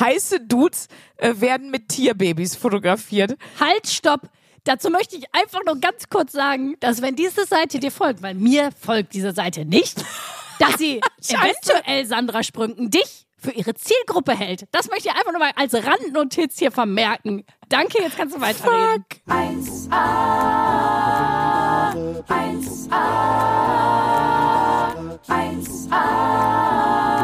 heiße Dudes äh, werden mit Tierbabys fotografiert. Halt, stopp! Dazu möchte ich einfach nur ganz kurz sagen, dass wenn diese Seite dir folgt, weil mir folgt diese Seite nicht, dass sie eventuell Sandra Sprünken dich für ihre Zielgruppe hält. Das möchte ich einfach nur mal als Randnotiz hier vermerken. Danke, jetzt kannst du weiterreden. 1a, 1a, 1a, 1a,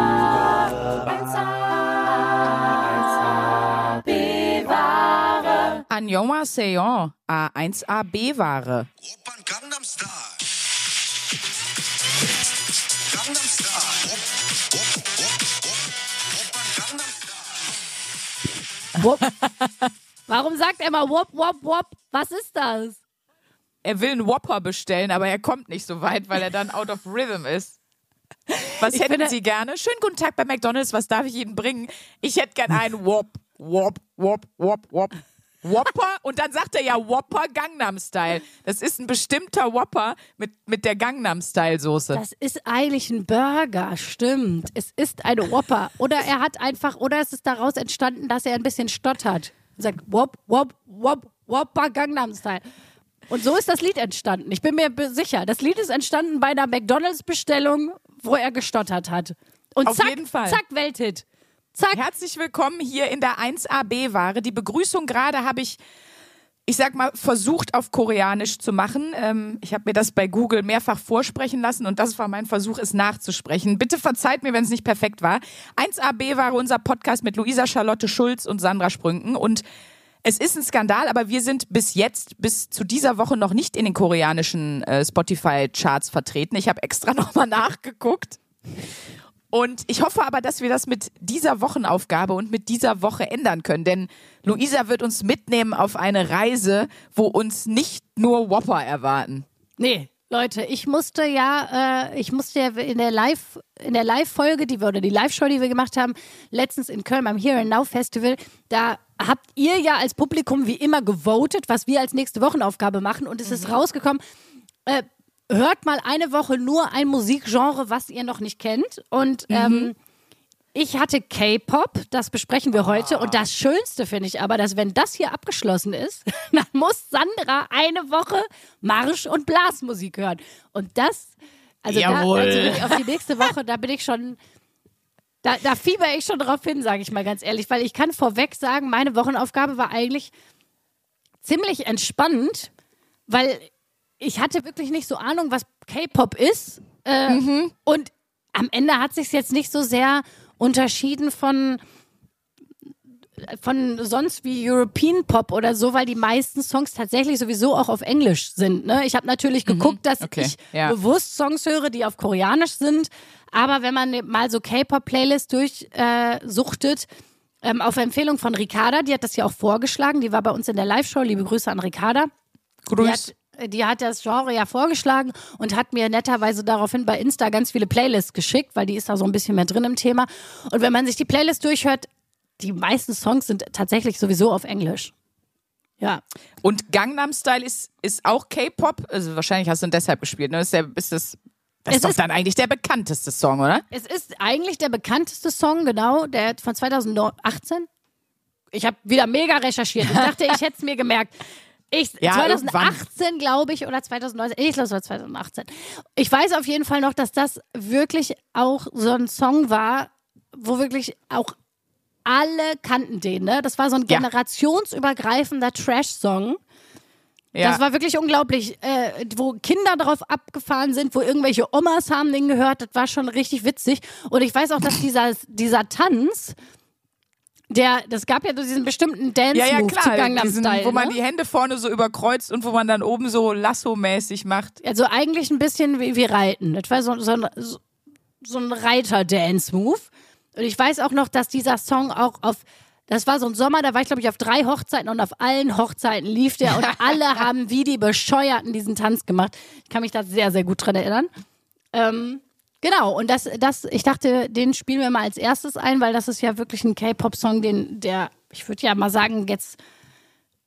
Annyeonghaseyo, A1A B-Ware. Opern Gangnam Style. Gangnam Style. Op, op, op. Wop. Warum sagt er mal wop, wop, wop? Was ist das? Er will einen Whopper bestellen, aber er kommt nicht so weit, weil er dann out of rhythm ist. Was Ich hätten finde- Sie gerne? Schönen guten Tag bei McDonalds, was darf ich Ihnen bringen? Ich hätte gern einen Whop, Whop, Whop, Whop, Whop. Whopper und dann sagt er ja Whopper Gangnam Style. Das ist ein bestimmter Whopper mit, mit der Gangnam Style Soße. Das ist eigentlich ein Burger, stimmt. Es ist eine Whopper. Oder er hat einfach, oder es ist daraus entstanden, dass er ein bisschen stottert. Und sagt wop, wop, wop, Whopper Gangnam Style. Und so ist das Lied entstanden. Ich bin mir sicher. Das Lied ist entstanden bei einer McDonalds-Bestellung, wo er gestottert hat. Und Auf zack, jeden Fall. zack, Welthit. Zack. Herzlich willkommen hier in der 1AB-Ware. Die Begrüßung gerade habe ich, ich sag mal, versucht auf Koreanisch zu machen. Ähm, ich habe mir das bei Google mehrfach vorsprechen lassen und das war mein Versuch, es nachzusprechen. Bitte verzeiht mir, wenn es nicht perfekt war. 1AB-Ware, unser Podcast mit Luisa Charlotte Schulz und Sandra Sprünken und es ist ein Skandal, aber wir sind bis jetzt, bis zu dieser Woche noch nicht in den koreanischen äh, Spotify-Charts vertreten. Ich habe extra nochmal nachgeguckt. Und ich hoffe aber, dass wir das mit dieser Wochenaufgabe und mit dieser Woche ändern können. Denn Luisa wird uns mitnehmen auf eine Reise, wo uns nicht nur Whopper erwarten. Nee, Leute, ich musste ja, äh, ich musste ja in der Live, in der Live-Folge, die wir oder die Live-Show, die wir gemacht haben, letztens in Köln beim Here and Now Festival, da habt ihr ja als Publikum wie immer gewotet, was wir als nächste Wochenaufgabe machen und es ist rausgekommen. Äh, hört mal eine Woche nur ein Musikgenre, was ihr noch nicht kennt und ähm, ich hatte K-Pop, das besprechen wir heute. Und das Schönste finde ich aber, dass wenn das hier abgeschlossen ist, dann muss Sandra eine Woche Marsch- und Blasmusik hören. Und das, also, da, also auf die nächste Woche, da bin ich schon, da, da fieber ich schon drauf hin, sage ich mal ganz ehrlich. Weil ich kann vorweg sagen, meine Wochenaufgabe war eigentlich ziemlich entspannt, weil ich hatte wirklich nicht so Ahnung, was K-Pop ist. Äh, Und am Ende hat sich jetzt nicht so sehr unterschieden von von sonst wie European Pop oder so, weil die meisten Songs tatsächlich sowieso auch auf Englisch sind. Ne? Ich habe natürlich geguckt, dass okay, ich ja. bewusst Songs höre, die auf Koreanisch sind. Aber wenn man mal so K-Pop-Playlists durchsuchtet, äh, ähm, auf Empfehlung von Ricarda, die hat das ja auch vorgeschlagen, die war bei uns in der Live-Show, liebe Grüße an Ricarda. Die Grüß. hat, die hat das Genre ja vorgeschlagen und hat mir netterweise daraufhin bei Insta ganz viele Playlists geschickt, weil die ist da so ein bisschen mehr drin im Thema. Und wenn man sich die Playlist durchhört, die meisten Songs sind tatsächlich sowieso auf Englisch. Ja. Und Gangnam Style ist, ist auch K-Pop. Also wahrscheinlich hast du ihn deshalb gespielt. Ne? Ist, der, ist das, das Es ist doch ist- dann eigentlich der bekannteste Song, oder? Es ist eigentlich der bekannteste Song, genau, der von 2018. Ich habe wieder mega recherchiert. Ich dachte, ich hätte es mir gemerkt. Ich, Ja, 2018, glaube ich, oder 2019. Ich glaube, es war 2018. Ich weiß auf jeden Fall noch, dass das wirklich auch so ein Song war, wo wirklich auch alle kannten den. Ne? Das war so ein Ja. generationsübergreifender Trash-Song. Ja. Das war wirklich unglaublich, äh, wo Kinder drauf abgefahren sind, wo irgendwelche Omas haben den gehört. Das war schon richtig witzig. Und ich weiß auch, dass dieser, dieser Tanz, der, das gab ja so diesen bestimmten ja, ja, Dance-Move zu klar. Gangnam Diesen, Style. wo man ne? die Hände vorne so überkreuzt und wo man dann oben so Lasso-mäßig macht. Also eigentlich ein bisschen wie, wie Reiten. Das war so, so ein, so ein Reiter-Dance-Move. Und ich weiß auch noch, dass dieser Song auch auf, das war so ein Sommer, da war ich glaube ich auf drei Hochzeiten und auf allen Hochzeiten lief der und alle haben wie die Bescheuerten diesen Tanz gemacht. Ich kann mich da sehr, sehr gut dran erinnern. Ähm, genau, und das, das, ich dachte, den spielen wir mal als erstes ein, weil das ist ja wirklich ein K-Pop-Song, den, der, ich würde ja mal sagen, jetzt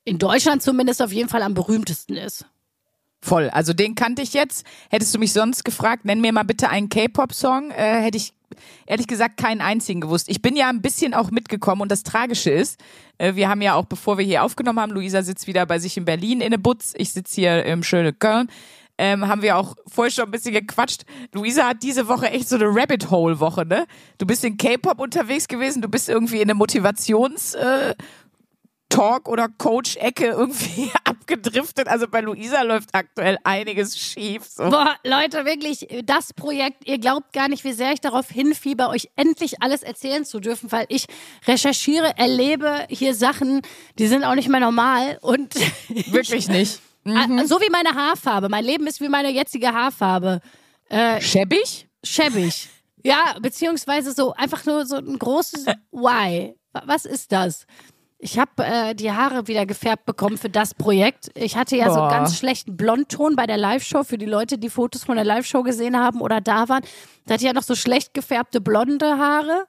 in Deutschland zumindest auf jeden Fall am berühmtesten ist. Voll. Also den kannte ich jetzt. Hättest du mich sonst gefragt, nenn mir mal bitte einen K-Pop-Song, äh, hätte ich ehrlich gesagt keinen einzigen gewusst. Ich bin ja ein bisschen auch mitgekommen und das Tragische ist, äh, wir haben ja auch, bevor wir hier aufgenommen haben, Luisa sitzt wieder bei sich in Berlin in der Butz, ich sitze hier im schönen Köln. Ähm, haben wir auch vorher schon ein bisschen gequatscht. Luisa hat diese Woche echt so eine Rabbit Hole Woche, ne? Du bist in K-Pop unterwegs gewesen, du bist irgendwie in eine Motivations äh, Talk oder Coach-Ecke irgendwie abgedriftet. Also bei Luisa läuft aktuell einiges schief. So. Boah, Leute, wirklich, das Projekt, ihr glaubt gar nicht, wie sehr ich darauf hinfieber, euch endlich alles erzählen zu dürfen, weil ich recherchiere, erlebe hier Sachen, die sind auch nicht mehr normal und Wirklich nicht. Ah, so wie meine Haarfarbe. Mein Leben ist wie meine jetzige Haarfarbe. Schäbig? Schäbig. Ja, beziehungsweise so einfach nur so ein großes Why. Was ist das? Ich habe äh, die Haare wieder gefärbt bekommen für das Projekt. Ich hatte ja so Boah. ganz schlechten Blondton bei der Live-Show für die Leute, die Fotos von der Live-Show gesehen haben oder da waren. Da hatte ich ja noch so schlecht gefärbte blonde Haare.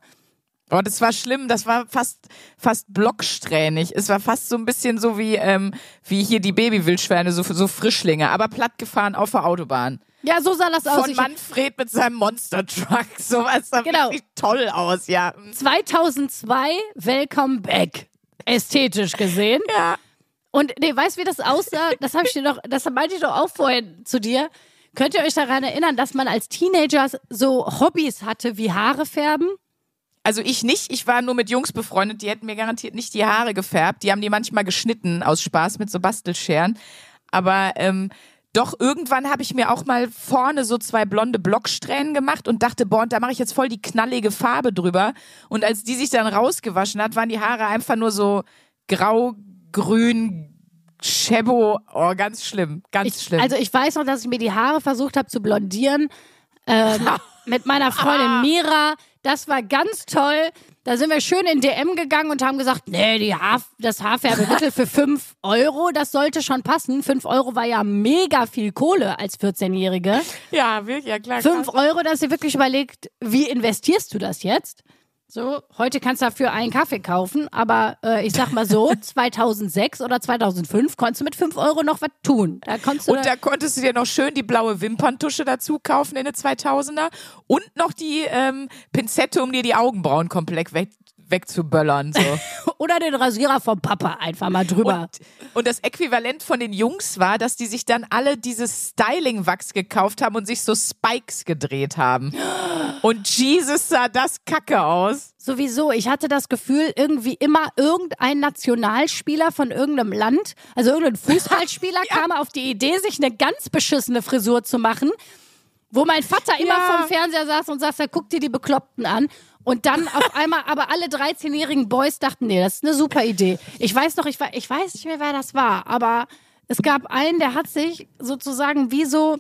Oh, das war schlimm. Das war fast, fast blocksträhnig. Es war fast so ein bisschen so wie, ähm, wie hier die Babywildschweine, so, so Frischlinge, aber plattgefahren auf der Autobahn. Ja, so sah das aus. Von Ich- Manfred mit seinem Monster Truck. So was sah Genau. wirklich toll aus, ja. 2002, Welcome Back. Ästhetisch gesehen. Ja. Und nee, weißt du, wie das aussah? Das habe ich dir doch, das meinte ich doch auch vorhin zu dir. Könnt ihr euch daran erinnern, dass man als Teenager so Hobbys hatte wie Haare färben? Also ich nicht, ich war nur mit Jungs befreundet, die hätten mir garantiert nicht die Haare gefärbt. Die haben die manchmal geschnitten aus Spaß mit so Bastelscheren. Aber ähm, doch irgendwann habe ich mir auch mal vorne so zwei blonde Blocksträhnen gemacht und dachte, boah, und da mache ich jetzt voll die knallige Farbe drüber. Und als die sich dann rausgewaschen hat, waren die Haare einfach nur so grau, grün, Chebo. Oh, ganz schlimm, ganz Ich, schlimm. also ich weiß noch, dass ich mir die Haare versucht habe zu blondieren ähm, mit meiner Freundin Mira. Das war ganz toll. Da sind wir schön in DM gegangen und haben gesagt, nee, die Haar, das Haarfärbemittel für 5 Euro, das sollte schon passen. 5 Euro war ja mega viel Kohle als 14-Jährige. ja, wirklich, ja klar. 5 Euro, dass ihr wirklich überlegt, wie investierst du das jetzt? So, heute kannst du dafür einen Kaffee kaufen, aber äh, ich sag mal so, 2006 oder 2005 konntest du mit 5 Euro noch was tun. Da konntest du Und da konntest du dir noch schön die blaue Wimperntusche dazu kaufen in den 2000er und noch die ähm, Pinzette, um dir die Augenbrauen komplett weg, wegzuböllern. So. oder den Rasierer vom Papa einfach mal drüber. Und, und das Äquivalent von den Jungs war, dass die sich dann alle dieses Styling-Wachs gekauft haben und sich so Spikes gedreht haben. Und Jesus sah das kacke aus. Sowieso, ich hatte das Gefühl, irgendwie immer irgendein Nationalspieler von irgendeinem Land, also irgendein Fußballspieler kam auf die Idee, sich eine ganz beschissene Frisur zu machen, wo mein Vater immer Ja. vorm Fernseher saß und sagte, guck dir die Bekloppten an. Und dann auf einmal, aber alle 13-jährigen Boys dachten, nee, das ist eine super Idee. Ich weiß noch, ich, ich weiß nicht mehr, wer das war, aber es gab einen, der hat sich sozusagen wie so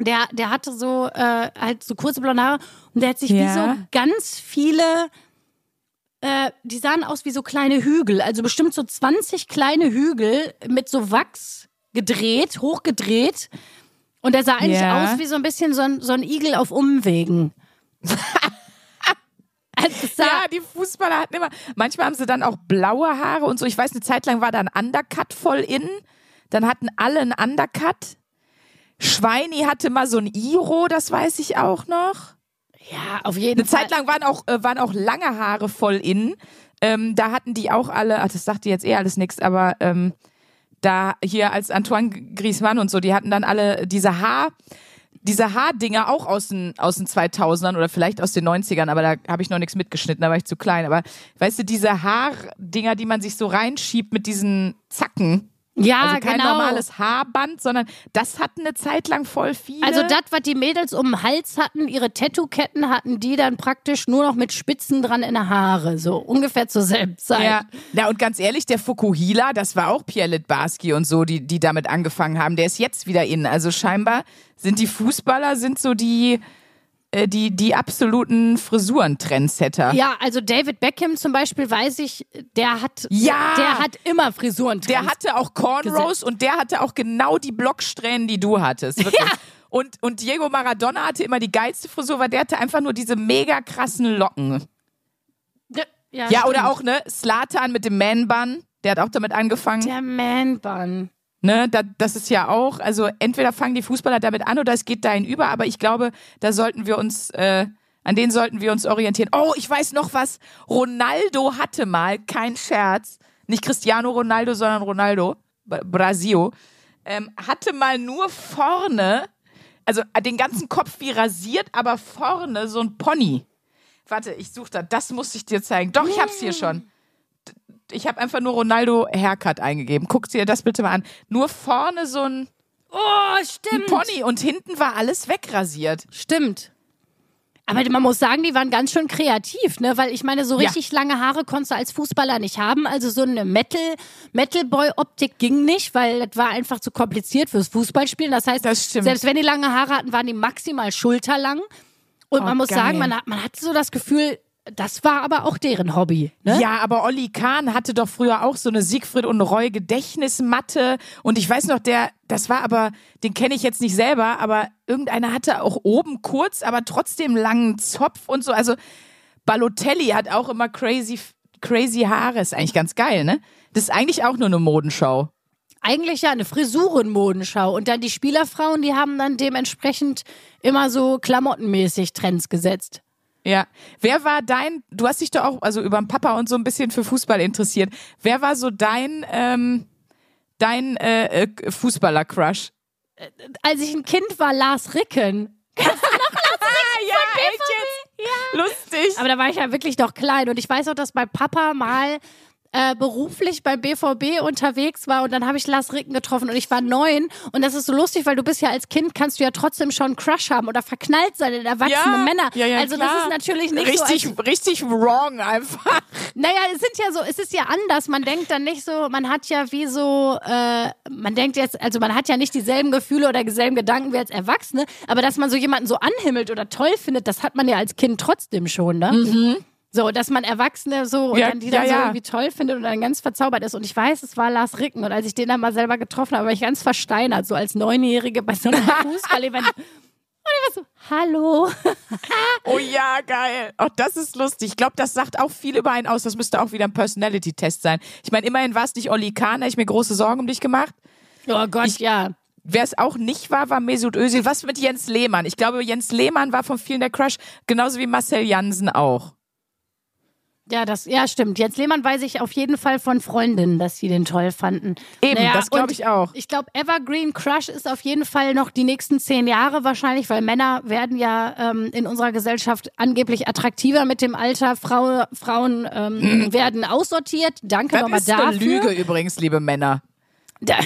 der, der hatte so äh, halt so kurze blonde Haare und der hat sich wie Ja. so ganz viele, äh, die sahen aus wie so kleine Hügel, also bestimmt so 20 kleine Hügel mit so Wachs gedreht, hochgedreht. Und der sah eigentlich Ja. aus wie so ein bisschen so ein, so ein Igel auf Umwegen. sah, Ja, die Fußballer hatten immer, manchmal haben sie dann auch blaue Haare und so. Ich weiß, eine Zeit lang war da ein Undercut voll in. Dann hatten alle einen Undercut. Schweini hatte mal so ein Iro, das weiß ich auch noch. ja, auf jeden Eine Fall. Zeit lang waren auch, äh, waren auch lange Haare voll in. Ähm, da hatten die auch alle, ach, das sagt dir jetzt eh alles nichts, aber ähm, da hier als Antoine Griezmann und so, die hatten dann alle diese Haar, diese Haardinger auch aus den, aus den 2000ern oder vielleicht aus den 90ern, aber da habe ich noch nichts mitgeschnitten, da war ich zu klein. Aber weißt du, diese Haardinger, die man sich so reinschiebt mit diesen Zacken, Ja, also kein genau. normales Haarband, sondern das hatten eine Zeit lang voll viele. Also das, was die Mädels um den Hals hatten, ihre Tattoo-Ketten hatten die dann praktisch nur noch mit Spitzen dran in der Haare. So ungefähr zur selben Zeit. Ja. ja, und ganz ehrlich, der Fukuhila, das war auch Pierre Litbarski und so, die, die damit angefangen haben. Der ist jetzt wieder in. Also scheinbar sind die Fußballer, sind so die, die, die absoluten Frisurentrendsetter. Ja, also David Beckham zum Beispiel, weiß ich, der hat, Ja! der hat immer Frisuren. Der hatte auch Cornrows und der hatte auch genau die Blocksträhnen, die du hattest. Wirklich. Und, und Diego Maradona hatte immer die geilste Frisur, weil der hatte einfach nur diese mega krassen Locken. ja, Ja, stimmt. oder auch, ne, Slatan mit dem Man-Bun, der hat auch damit angefangen. der Man-Bun. Ne, da, das ist ja auch, also entweder fangen die Fußballer damit an oder es geht dahin über, aber ich glaube, da sollten wir uns äh, An denen sollten wir uns orientieren. Oh, ich weiß noch was. Ronaldo hatte mal, kein Scherz, nicht Cristiano Ronaldo, sondern Ronaldo, Bra- Brasil, ähm, hatte mal nur vorne, also den ganzen Kopf wie rasiert, aber vorne so ein Pony. Warte, ich suche da. Das muss ich dir zeigen. Doch, ich hab's hier schon. Ich habe einfach nur Ronaldo Haircut eingegeben. Guck dir das bitte mal an. Nur vorne so ein Oh, stimmt. Pony und hinten war alles wegrasiert. Stimmt. Aber man muss sagen, die waren ganz schön kreativ, ne? Weil ich meine, so Ja. richtig lange Haare konntest du als Fußballer nicht haben. Also so eine Metal, Metal-Boy-Optik ging nicht, weil das war einfach zu kompliziert fürs Fußballspielen. Das heißt, Das selbst wenn die lange Haare hatten, waren die maximal schulterlang. Und Oh, man muss geil. sagen, man, hat, man hatte so das Gefühl, das war aber auch deren Hobby. Ne? Ja, aber Olli Kahn hatte doch früher auch so eine Siegfried und Roy Gedächtnismatte und ich weiß noch, der, das war aber, den kenne ich jetzt nicht selber, aber irgendeiner hatte auch oben kurz, aber trotzdem langen Zopf und so. Also Balotelli hat auch immer crazy, crazy Haare. Ist eigentlich ganz geil, ne? Das ist eigentlich auch nur eine Modenschau. Eigentlich ja eine Frisurenmodenschau. Und dann die Spielerfrauen, die haben dann dementsprechend immer so klamottenmäßig Trends gesetzt. Ja. Wer war dein, du hast dich doch auch, also über den Papa und so ein bisschen für Fußball interessiert. Wer war so dein, ähm, dein äh, äh, Fußballer-Crush? Als ich ein Kind war, Lars Ricken. Ah, ja, echt jetzt? Lustig. Aber da war ich ja wirklich noch klein. Und ich weiß auch, dass mein Papa mal äh, beruflich beim BVB unterwegs war und dann habe ich Lars Ricken getroffen und ich war neun und das ist so lustig, weil du bist ja als Kind kannst du ja trotzdem schon einen Crush haben oder verknallt sein in erwachsene Männer. Ja, ja, also klar. das ist natürlich nicht richtig, so. Richtig wrong einfach. naja, es sind ja so, es ist ja anders. Man denkt dann nicht so, man hat ja wie so, äh, man denkt jetzt, also man hat ja nicht dieselben Gefühle oder dieselben Gedanken wie als Erwachsene, aber dass man so jemanden so anhimmelt oder toll findet, das hat man ja als Kind trotzdem schon, ne? So, dass man Erwachsene so und Ja, dann die ja, dann so ja. irgendwie toll findet und dann ganz verzaubert ist. Und ich weiß, es war Lars Ricken. Und als ich den dann mal selber getroffen habe, war ich ganz versteinert, so als Neunjährige bei so einem Fußball-Event. Und ich war so, hallo. Oh ja, geil. Auch das ist lustig. Ich glaube, das sagt auch viel über einen aus. Das müsste auch wieder ein Personality-Test sein. Ich meine, immerhin war es nicht Olli Kahn, da hab ich mir große Sorgen um dich gemacht. Oh Gott, ja. Wer es auch nicht war, war Mesut Özil. Was mit Jens Lehmann? Ich glaube, Jens Lehmann war von vielen der Crush, genauso wie Marcel Jansen auch. Ja, das, ja, stimmt. Jens Lehmann weiß ich auf jeden Fall von Freundinnen, dass sie den toll fanden. Eben, das glaub und ich auch. Ich glaube, Evergreen Crush ist auf jeden Fall noch die nächsten zehn Jahre wahrscheinlich, weil Männer werden ja ähm, in unserer Gesellschaft angeblich attraktiver mit dem Alter. Frau, Frauen ähm, werden aussortiert. Danke Mhm. Das nochmal ist eine dafür. Lüge übrigens, liebe Männer. Da,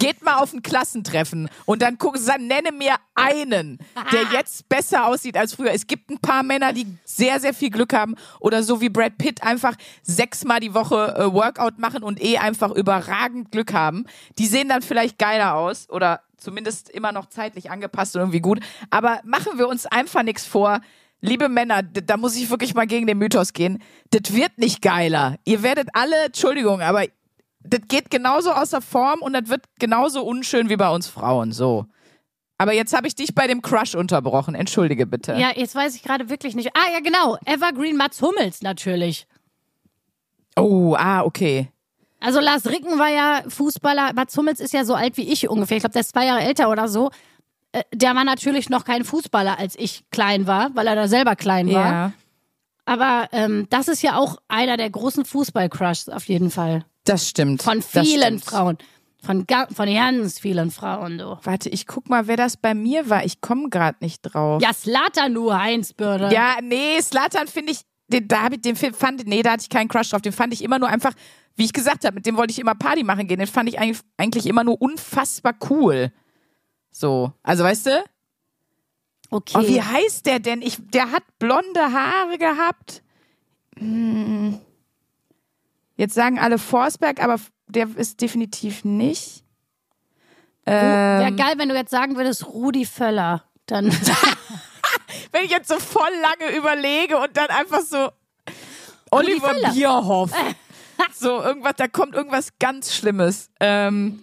Geht mal auf ein Klassentreffen und dann gucken Sie, nenne mir einen, der jetzt besser aussieht als früher. Es gibt ein paar Männer, die sehr, sehr viel Glück haben oder so wie Brad Pitt einfach sechsmal die Woche äh, Workout machen und eh einfach überragend Glück haben. Die sehen dann vielleicht geiler aus oder zumindest immer noch zeitlich angepasst und irgendwie gut. Aber machen wir uns einfach nichts vor. Liebe Männer, da muss ich wirklich mal gegen den Mythos gehen. Das wird nicht geiler. Ihr werdet alle, Entschuldigung, aber das geht genauso außer Form und das wird genauso unschön wie bei uns Frauen. So. Aber jetzt habe ich dich bei dem Crush unterbrochen. Entschuldige bitte. ja, jetzt weiß ich gerade wirklich nicht. Ah, ja, genau. Evergreen Mats Hummels natürlich. Oh, ah, okay. Also Lars Ricken war ja Fußballer. Mats Hummels ist ja so alt wie ich ungefähr. Ich glaube, der ist zwei Jahre älter oder so. Äh, Der war natürlich noch kein Fußballer, als ich klein war, weil er da selber klein war. Ja. Aber ähm, das ist ja auch einer der großen Fußball-Crushs auf jeden Fall. Das stimmt. Von vielen. Frauen. Von, von ganz vielen Frauen, du. Warte, ich guck mal, wer das bei mir war. Ich komme gerade nicht drauf. Ja, Slater nur, Heinzbürde. Ja, nee, Slatan finde ich, den, da hab ich, den fand, nee, da hatte ich keinen Crush drauf. Den fand ich immer nur einfach, wie ich gesagt habe, mit dem wollte ich immer Party machen gehen. Den fand ich eigentlich, eigentlich immer nur unfassbar cool. So, also weißt du? Okay. Oh, wie heißt der denn? Ich, der hat blonde Haare gehabt. Hm. Jetzt sagen alle Forsberg, aber der ist definitiv nicht. Wäre Ähm, geil, wenn du jetzt sagen würdest, Rudi Völler. Dann. wenn ich jetzt so voll lange überlege und dann einfach so Oliver. Bierhoff. so irgendwas, da kommt irgendwas ganz Schlimmes. Ähm,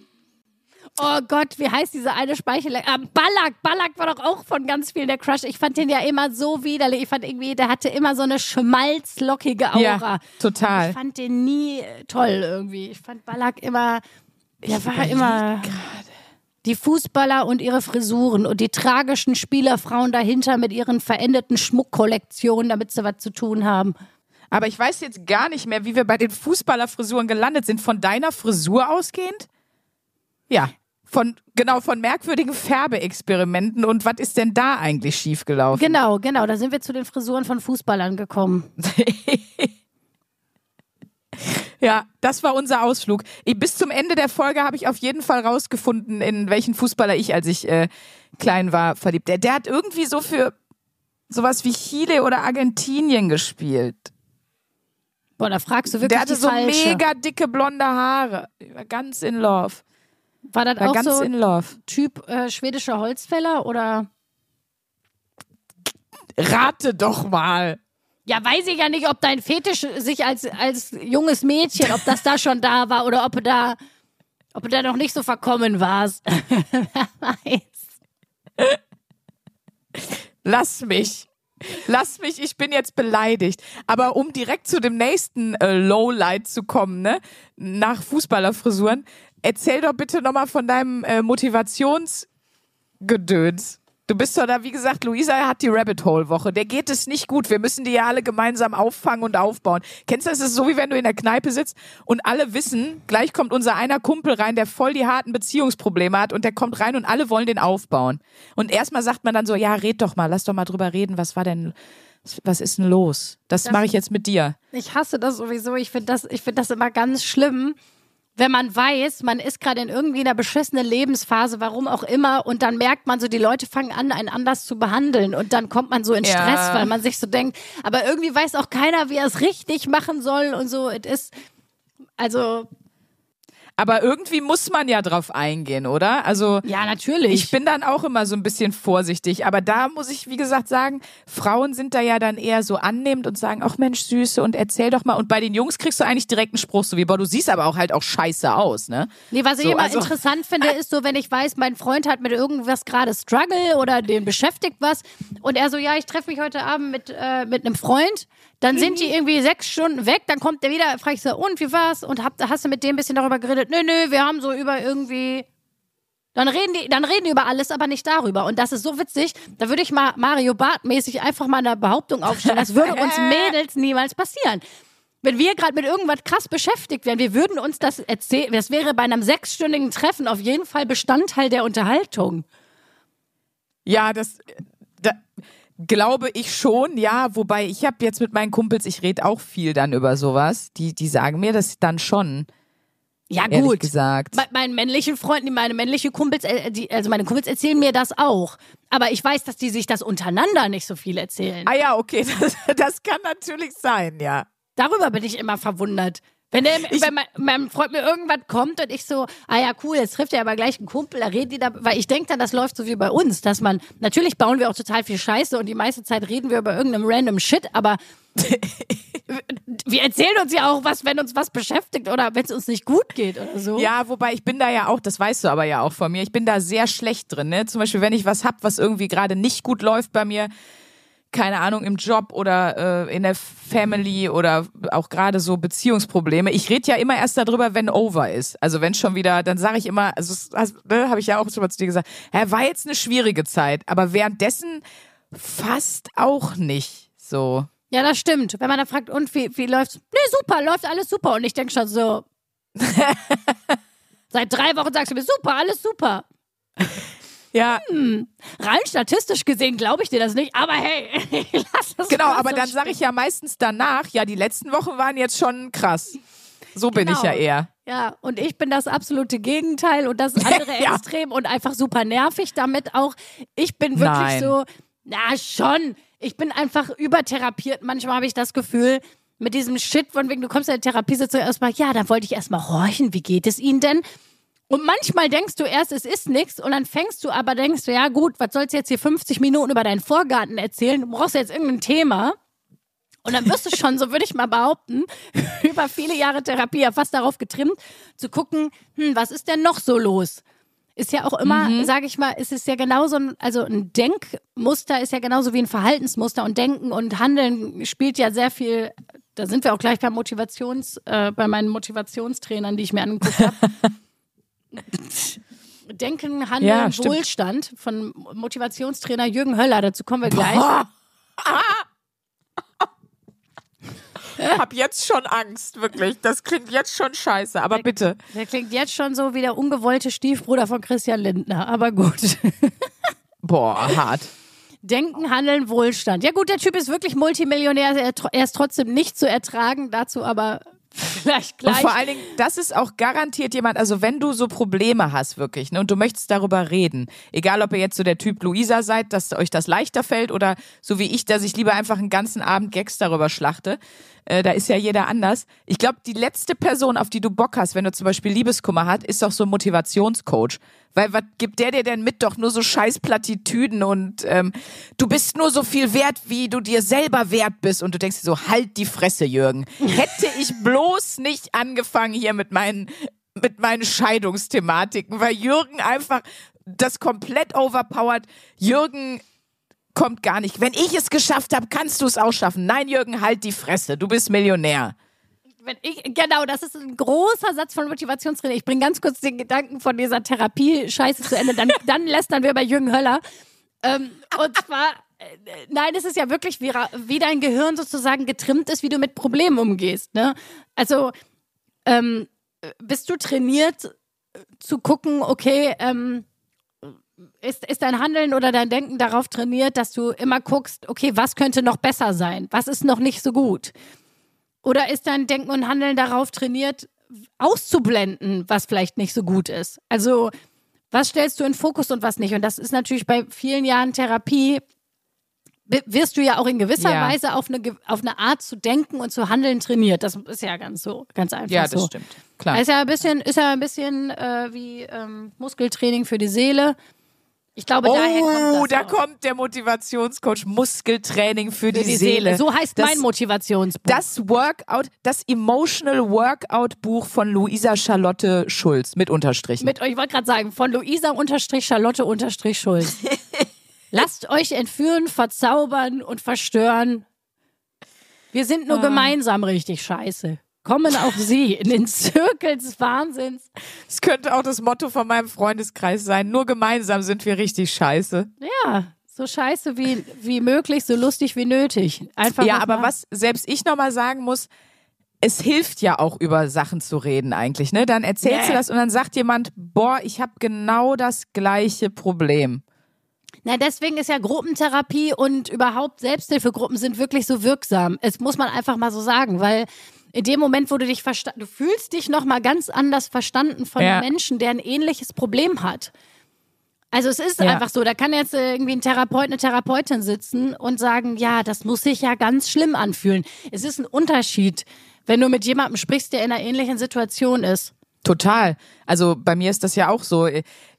Oh Gott, wie heißt diese eine Speichel? Ah, Ballack. Ballack war doch auch von ganz vielen der Crush. Ich fand den ja immer so widerlich. Ich fand irgendwie, der hatte immer so eine schmalzlockige Aura. ja, total. Ich fand den nie äh, toll irgendwie. Ich fand Ballack immer, der war immer. Die Fußballer und ihre Frisuren und die tragischen Spielerfrauen dahinter mit ihren verendeten Schmuckkollektionen, damit sie was zu tun haben. Aber ich weiß jetzt gar nicht mehr, wie wir bei den Fußballerfrisuren gelandet sind. Von deiner Frisur ausgehend? Ja. Von, genau, von merkwürdigen Färbeexperimenten. Und was ist denn da eigentlich schiefgelaufen? Genau, genau, da sind wir zu den Frisuren von Fußballern gekommen. Ja, das war unser Ausflug. Ich- Bis zum Ende der Folge habe ich auf jeden Fall rausgefunden, in welchen Fußballer ich, als ich äh, klein war, verliebt. Der, der hat irgendwie so für sowas wie Chile oder Argentinien gespielt. Boah, da fragst du wirklich Der hatte so falsche. mega dicke blonde Haare. Ich war ganz in love. War das War auch ganz so in love. Typ äh, schwedischer Holzfäller oder? Rate doch mal. Ja, weiß ich ja nicht, ob dein Fetisch sich als, als junges Mädchen, ob das da schon da war oder ob du da, ob du da noch nicht so verkommen warst. Wer weiß. Lass mich. Lass mich, ich bin jetzt beleidigt. Aber um direkt zu dem nächsten äh, Lowlight zu kommen, ne? Nach Fußballerfrisuren, erzähl doch bitte nochmal von deinem äh, Motivationsgedöns. Du bist doch da, wie gesagt, Luisa hat die Rabbit Hole Woche. Der geht es nicht gut. Wir müssen die ja alle gemeinsam auffangen und aufbauen. Kennst du das? Es ist so, wie wenn du in der Kneipe sitzt und alle wissen, gleich kommt unser einer Kumpel rein, der voll die harten Beziehungsprobleme hat und der kommt rein und alle wollen den aufbauen. Und erstmal sagt man dann so, ja, red doch mal, lass doch mal drüber reden. Was war denn, was ist denn los? Das, mache ich jetzt mit dir. Ich hasse das sowieso. Ich finde das, ich finde das immer ganz schlimm, wenn man weiß, man ist gerade in irgendwie einer beschissenen Lebensphase, warum auch immer, und dann merkt man so, die Leute fangen an, einen anders zu behandeln und dann kommt man so in Ja. Stress, weil man sich so denkt, aber irgendwie weiß auch keiner, wie er es richtig machen soll und so. Es ist, also, Aber irgendwie muss man ja drauf eingehen, oder? Also, ja, natürlich. Ich bin dann auch immer so ein bisschen vorsichtig, aber da muss ich, wie gesagt, sagen, Frauen sind da ja dann eher so annehmend und sagen, ach Mensch, Süße, und erzähl doch mal. Und bei den Jungs kriegst du eigentlich direkt einen Spruch, so wie, boah, du siehst aber auch halt auch scheiße aus, ne? Nee, was ich So, immer also- interessant finde, ist so, wenn ich weiß, mein Freund hat mit irgendwas gerade Struggle oder den beschäftigt was und er so, ja, ich treffe mich heute Abend mit, äh, mit einem Freund, dann sind die irgendwie sechs Stunden weg, dann kommt der wieder, frage ich so, und wie war's? Und hab, hast du mit dem ein bisschen darüber geredet? Nö, nö, wir haben so über irgendwie dann reden die, dann reden die über alles, aber nicht darüber. Und das ist so witzig. Da würde ich mal Mario Barth mäßig einfach mal eine Behauptung aufstellen. Das würde uns Mädels niemals passieren. Wenn wir gerade mit irgendwas krass beschäftigt wären, wir würden uns das erzählen. Das wäre bei einem sechsstündigen Treffen auf jeden Fall Bestandteil der Unterhaltung. Ja, das da, glaube ich schon, ja. Wobei ich habe jetzt mit meinen Kumpels, ich rede auch viel dann über sowas. Die, die sagen mir das dann schon, Ja, gut. gesagt. Me- Meinen männlichen Freunden, meine männlichen Kumpels, äh, die, also meine Kumpels erzählen mir das auch. Aber ich weiß, dass die sich das untereinander nicht so viel erzählen. Ah ja, okay, das, das kann natürlich sein, ja. Darüber bin ich immer verwundert. Wenn, der, wenn mein, mein Freund mir irgendwas kommt und ich so, ah ja, cool, jetzt trifft er aber gleich einen Kumpel, da reden die da, weil ich denke dann, das läuft so wie bei uns, dass man, natürlich bauen wir auch total viel Scheiße und die meiste Zeit reden wir über irgendeinem random Shit, aber wir erzählen uns ja auch was, wenn uns was beschäftigt oder wenn es uns nicht gut geht oder so. Ja, wobei ich bin da ja auch, das weißt du aber ja auch von mir, ich bin da sehr schlecht drin. Ne? Zum Beispiel, wenn ich was hab, was irgendwie gerade nicht gut läuft bei mir, keine Ahnung, im Job oder äh, in der Family oder auch gerade so Beziehungsprobleme. Ich rede ja immer erst darüber, wenn over ist. Also wenn schon wieder, dann sage ich immer, also das ne, habe ich ja auch schon mal zu dir gesagt, ja, war jetzt eine schwierige Zeit, aber währenddessen fast auch nicht so. Ja, das stimmt. Wenn man da fragt, und wie, wie läuft's? Nee, super, läuft alles super. Und ich denke schon so, seit drei Wochen sagst du mir, super, alles super. Ja, Rein statistisch gesehen glaube ich dir das nicht, aber hey, lass das genau, aber so dann sage ich ja meistens danach, ja, die letzten Wochen waren jetzt schon krass. So bin Genau. ich ja eher. Ja, und ich bin das absolute Gegenteil und das andere Ja. Extrem und einfach super nervig damit auch. Ich bin wirklich Nein. so, na schon, ich bin einfach übertherapiert. Manchmal habe ich das Gefühl, mit diesem Shit, von wegen, du kommst in der Therapiesitzung erstmal, ja, dann wollte ich erstmal horchen, wie geht es Ihnen denn? Und manchmal denkst du erst, es ist nichts und dann fängst du aber, denkst du, ja gut, was sollst du jetzt hier 50 Minuten über deinen Vorgarten erzählen? Du brauchst jetzt irgendein Thema. Und dann wirst du schon, so würde ich mal behaupten, über viele Jahre Therapie ja fast darauf getrimmt, zu gucken, hm, was ist denn noch so los? Ist ja auch immer, sage ich mal, ist es ja genauso, ein, also ein Denkmuster ist ja genauso wie ein Verhaltensmuster und Denken und Handeln spielt ja sehr viel, da sind wir auch gleich bei Motivations, äh, bei meinen Motivationstrainern, die ich mir angeguckt habe. Denken, Handeln, Ja. Wohlstand von Motivationstrainer Jürgen Höller. Dazu kommen wir gleich. hab jetzt schon Angst, wirklich. Das klingt jetzt schon scheiße, aber bitte. Der klingt jetzt schon so wie der ungewollte Stiefbruder von Christian Lindner, aber gut. Boah, hart. Denken, Handeln, Wohlstand. Ja gut, der Typ ist wirklich Multimillionär, er, er ist trotzdem nicht zu ertragen, dazu aber vielleicht Und gleich. vor allen Dingen, das ist auch garantiert jemand, also wenn du so Probleme hast wirklich, ne, und du möchtest darüber reden, egal ob ihr jetzt so der Typ Luisa seid, dass euch das leichter fällt oder so wie ich, dass ich lieber einfach einen ganzen Abend Gags darüber schlachte, äh, da ist ja jeder anders. Ich glaube, die letzte Person, auf die du Bock hast, wenn du zum Beispiel Liebeskummer hast, ist doch so ein Motivationscoach. Weil was gibt der dir denn mit? Doch nur so scheiß Plattitüden und ähm, du bist nur so viel wert, wie du dir selber wert bist. Und du denkst dir so, halt die Fresse, Jürgen. Hätte ich bloß nicht angefangen hier mit meinen, mit meinen Scheidungsthematiken, weil Jürgen einfach das komplett overpowered. Jürgen kommt gar nicht. Wenn ich es geschafft habe, kannst du es auch schaffen. Nein, Jürgen, halt die Fresse. Du bist Millionär. Ich, genau, das ist ein großer Satz von Motivationstrainer. Ich bringe ganz kurz den Gedanken von dieser Therapie-Scheiße zu Ende. Dann, dann lästern wir bei Jürgen Höller. Ähm, und zwar, äh, nein, es ist ja wirklich, wie, wie dein Gehirn sozusagen getrimmt ist, wie du mit Problemen umgehst. Ne? Also, ähm, bist du trainiert äh, zu gucken, okay, ähm, ist, ist dein Handeln oder dein Denken darauf trainiert, dass du immer guckst, okay, was könnte noch besser sein? Was ist noch nicht so gut? Oder ist dein Denken und Handeln darauf trainiert, auszublenden, was vielleicht nicht so gut ist? Also, was stellst du in Fokus und was nicht? Und das ist natürlich bei vielen Jahren Therapie, wi- wirst du ja auch in gewisser Ja. Weise auf eine, auf eine Art zu denken und zu handeln trainiert. Das ist ja ganz so, ganz einfach Ja, das so. stimmt. Klar. Ist ja ein bisschen, ist ja ein bisschen äh, wie ähm, Muskeltraining für die Seele. Ich glaube, daher kommt das Oh, da auch. kommt der Motivationscoach Muskeltraining für, für die, Seele. So heißt das, mein Motivationsbuch. Das Workout, das Emotional Workout Buch von Luisa Charlotte Schulz mit Unterstrichen. Mit euch, ich wollte gerade sagen, von Luisa unterstrich Charlotte unterstrich Schulz. Lasst euch entführen, verzaubern und verstören. Wir sind Ah. nur gemeinsam richtig scheiße. Kommen auch Sie in den Zirkel des Wahnsinns. Das könnte auch das Motto von meinem Freundeskreis sein. Nur gemeinsam sind wir richtig scheiße. Ja, so scheiße wie, wie möglich, so lustig wie nötig. Einfach Ja, aber mal- was selbst ich nochmal sagen muss, es hilft ja auch über Sachen zu reden eigentlich, ne? Dann erzählst Nee. du das und dann sagt jemand, boah, ich habe genau das gleiche Problem. Na, deswegen ist ja Gruppentherapie und überhaupt Selbsthilfegruppen sind wirklich so wirksam. Es muss man einfach mal so sagen, weil in dem Moment, wo du dich verstanden, du fühlst dich noch mal ganz anders verstanden von Ja. einem Menschen, der ein ähnliches Problem hat. Also es ist Ja. einfach so, da kann jetzt irgendwie ein Therapeut, eine Therapeutin sitzen und sagen, ja, das muss sich ja ganz schlimm anfühlen. Es ist ein Unterschied, wenn du mit jemandem sprichst, der in einer ähnlichen Situation ist. Total. Also bei mir ist das ja auch so.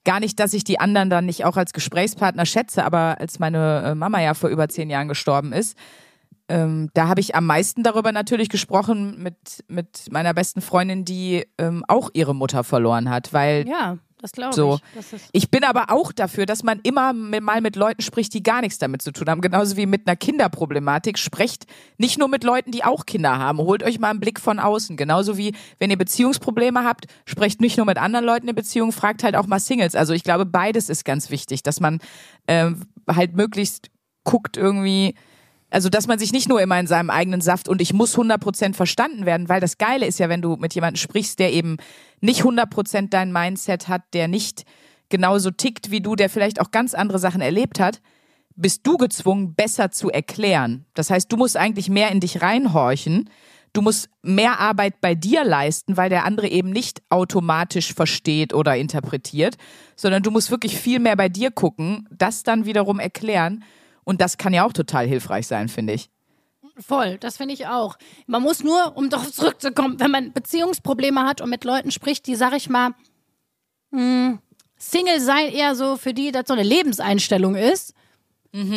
Gar nicht, dass ich die anderen dann nicht auch als Gesprächspartner schätze, aber als meine äh, Mama ja vor über zehn Jahren gestorben ist, ähm, da habe ich am meisten darüber natürlich gesprochen mit, mit meiner besten Freundin, die ähm, auch ihre Mutter verloren hat, weil Ja, das glaube So. ich. Ich bin aber auch dafür, dass man immer mal mit Leuten spricht, die gar nichts damit zu tun haben. Genauso wie mit einer Kinderproblematik. Sprecht nicht nur mit Leuten, die auch Kinder haben. Holt euch mal einen Blick von außen. Genauso wie, wenn ihr Beziehungsprobleme habt, sprecht nicht nur mit anderen Leuten in Beziehung, fragt halt auch mal Singles. Also ich glaube, beides ist ganz wichtig, dass man ähm, halt möglichst guckt irgendwie, also, dass man sich nicht nur immer in seinem eigenen Saft und ich muss 100% verstanden werden, weil das Geile ist ja, wenn du mit jemandem sprichst, der eben nicht 100% dein Mindset hat, der nicht genauso tickt wie du, der vielleicht auch ganz andere Sachen erlebt hat, bist du gezwungen, besser zu erklären. Das heißt, du musst eigentlich mehr in dich reinhorchen. Du musst mehr Arbeit bei dir leisten, weil der andere eben nicht automatisch versteht oder interpretiert, sondern du musst wirklich viel mehr bei dir gucken, das dann wiederum erklären. Und das kann ja auch total hilfreich sein, finde ich. Voll, das finde ich auch. Man muss nur, um darauf zurückzukommen, wenn man Beziehungsprobleme hat und mit Leuten spricht, die, sag ich mal, mh, Single sein eher so für die, dass so eine Lebenseinstellung ist.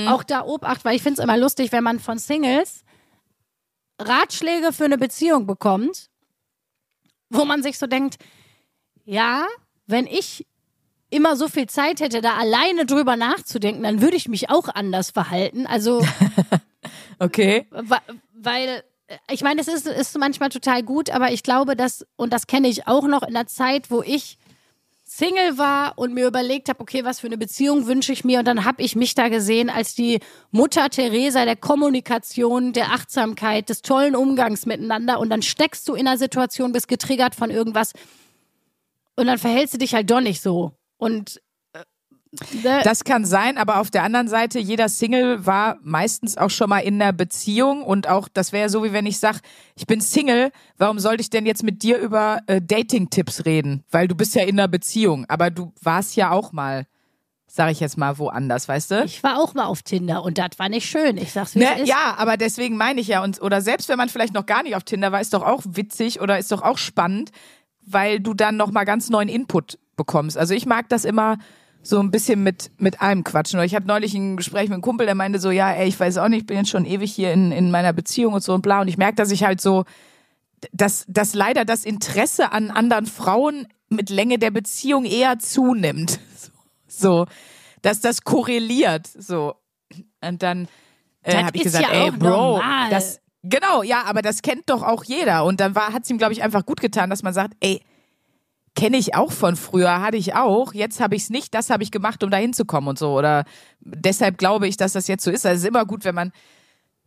Auch da Obacht, weil ich finde es immer lustig, wenn man von Singles Ratschläge für eine Beziehung bekommt, wo man sich so denkt, ja, wenn ich immer so viel Zeit hätte, da alleine drüber nachzudenken, dann würde ich mich auch anders verhalten. Also Okay. Weil äh, ich meine, es ist, ist manchmal total gut, aber ich glaube, dass, und das kenne ich auch noch in der Zeit, wo ich Single war und mir überlegt habe, okay, was für eine Beziehung wünsche ich mir und dann habe ich mich da gesehen als die Mutter Teresa der Kommunikation, der Achtsamkeit, des tollen Umgangs miteinander und dann steckst du in einer Situation, bist getriggert von irgendwas und dann verhältst du dich halt doch nicht so und äh, Das kann sein, aber auf der anderen Seite, jeder Single war meistens auch schon mal in einer Beziehung und auch, das wäre so, wie wenn ich sag, ich bin Single, warum sollte ich denn jetzt mit dir über äh, Dating-Tipps reden? Weil du bist ja in einer Beziehung, aber du warst ja auch mal, sag ich jetzt mal, woanders, weißt du? ich war auch mal auf Tinder und das war nicht schön. Ich sag's wie Ne, ist. ja, aber deswegen meine ich ja, und, oder selbst wenn man vielleicht noch gar nicht auf Tinder war, ist doch auch witzig oder ist doch auch spannend, weil du dann nochmal ganz neuen Input bekommst. Also ich mag das immer so ein bisschen mit, mit allem quatschen. Ich hatte neulich ein Gespräch mit einem Kumpel, der meinte so, ja, ey, ich weiß auch nicht, ich bin jetzt schon ewig hier in, in meiner Beziehung und so und bla. Und ich merke, dass ich halt so, dass, dass leider das Interesse an anderen Frauen mit Länge der Beziehung eher zunimmt. So, dass das korreliert. So. Und dann äh, habe ich gesagt, ja ey, Bro, normal. das genau, ja, aber das kennt doch auch jeder. Und dann war, hat es ihm, glaube ich, einfach gut getan, dass man sagt, ey, kenne ich auch von früher, hatte ich auch. Jetzt habe ich es nicht, das habe ich gemacht, um da hinzukommen und so. Oder deshalb glaube ich, dass das jetzt so ist. Also es ist immer gut, wenn man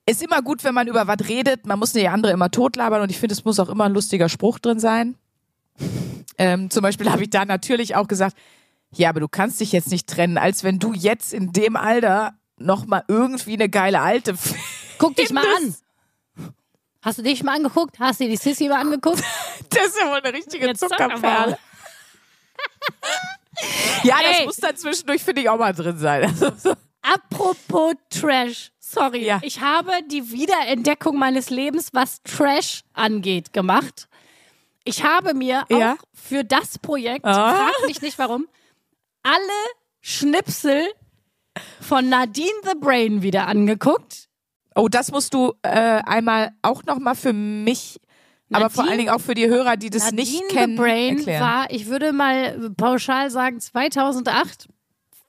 ist immer gut, wenn man über was redet. Man muss nicht andere immer totlabern und ich finde, es muss auch immer ein lustiger Spruch drin sein. Ähm, zum Beispiel habe ich da natürlich auch gesagt, ja, aber du kannst dich jetzt nicht trennen, als wenn du jetzt in dem Alter noch mal irgendwie eine geile Alte Guck dich mal an. Hast du dich mal angeguckt? Hast du die Sissy mal angeguckt? Das ist ja wohl eine richtige Jetzt Zuckerperle. ja, das Ey. muss dann zwischendurch, finde ich, auch mal drin sein. Apropos Trash. Sorry, Ja. ich habe die Wiederentdeckung meines Lebens, was Trash angeht, gemacht. Ich habe mir Ja. auch für das Projekt, Ah. frag mich nicht warum, alle Schnipsel von Nadine the Brain wieder angeguckt. Oh, das musst du äh, einmal auch noch mal für mich, aber vor Nadine- allen Dingen auch für die Hörer, die das Nadine nicht kennen, the Brain erklären. war, ich würde mal pauschal sagen, 2008,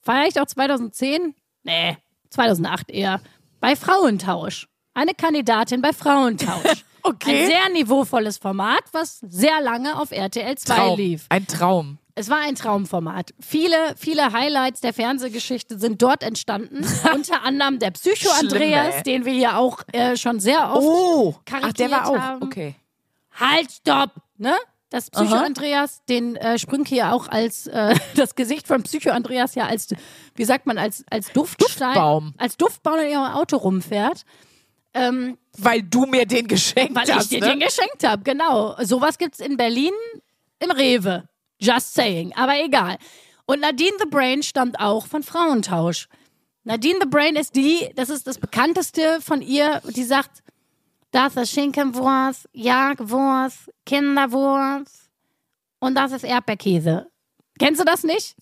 vielleicht auch 2010, nee, 2008 eher, bei Frauentausch. Eine Kandidatin bei Frauentausch. Okay. Ein sehr niveauvolles Format, was sehr lange auf RTL 2 Traum. lief. Ein Traum. Es war ein Traumformat. Viele, viele Highlights der Fernsehgeschichte sind dort entstanden. Unter anderem der Psycho Schlimm, Andreas, ey. den wir hier auch äh, schon sehr oft Oh, ach, der karikiert war auch. haben. Okay. Halt, stopp! Ne? Das Psycho Aha. Andreas, den äh, Sprünke ja auch als äh, das Gesicht von Psycho Andreas ja als, wie sagt man, als, als Duftstein, Duftbaum. als Duftbaum in ihrem Auto rumfährt. Ähm, Weil du mir den geschenkt weil hast. ich dir ne? den geschenkt habe, genau. Sowas gibt's in Berlin im Rewe. Just saying, aber egal. Und Nadine the Brain stammt auch von Frauentausch. Nadine the Brain ist die, das ist das bekannteste von ihr, die sagt, das ist Schinkenwurst, Jagdwurst, Kinderwurst und das ist Erdbeerkäse. Kennst du das nicht?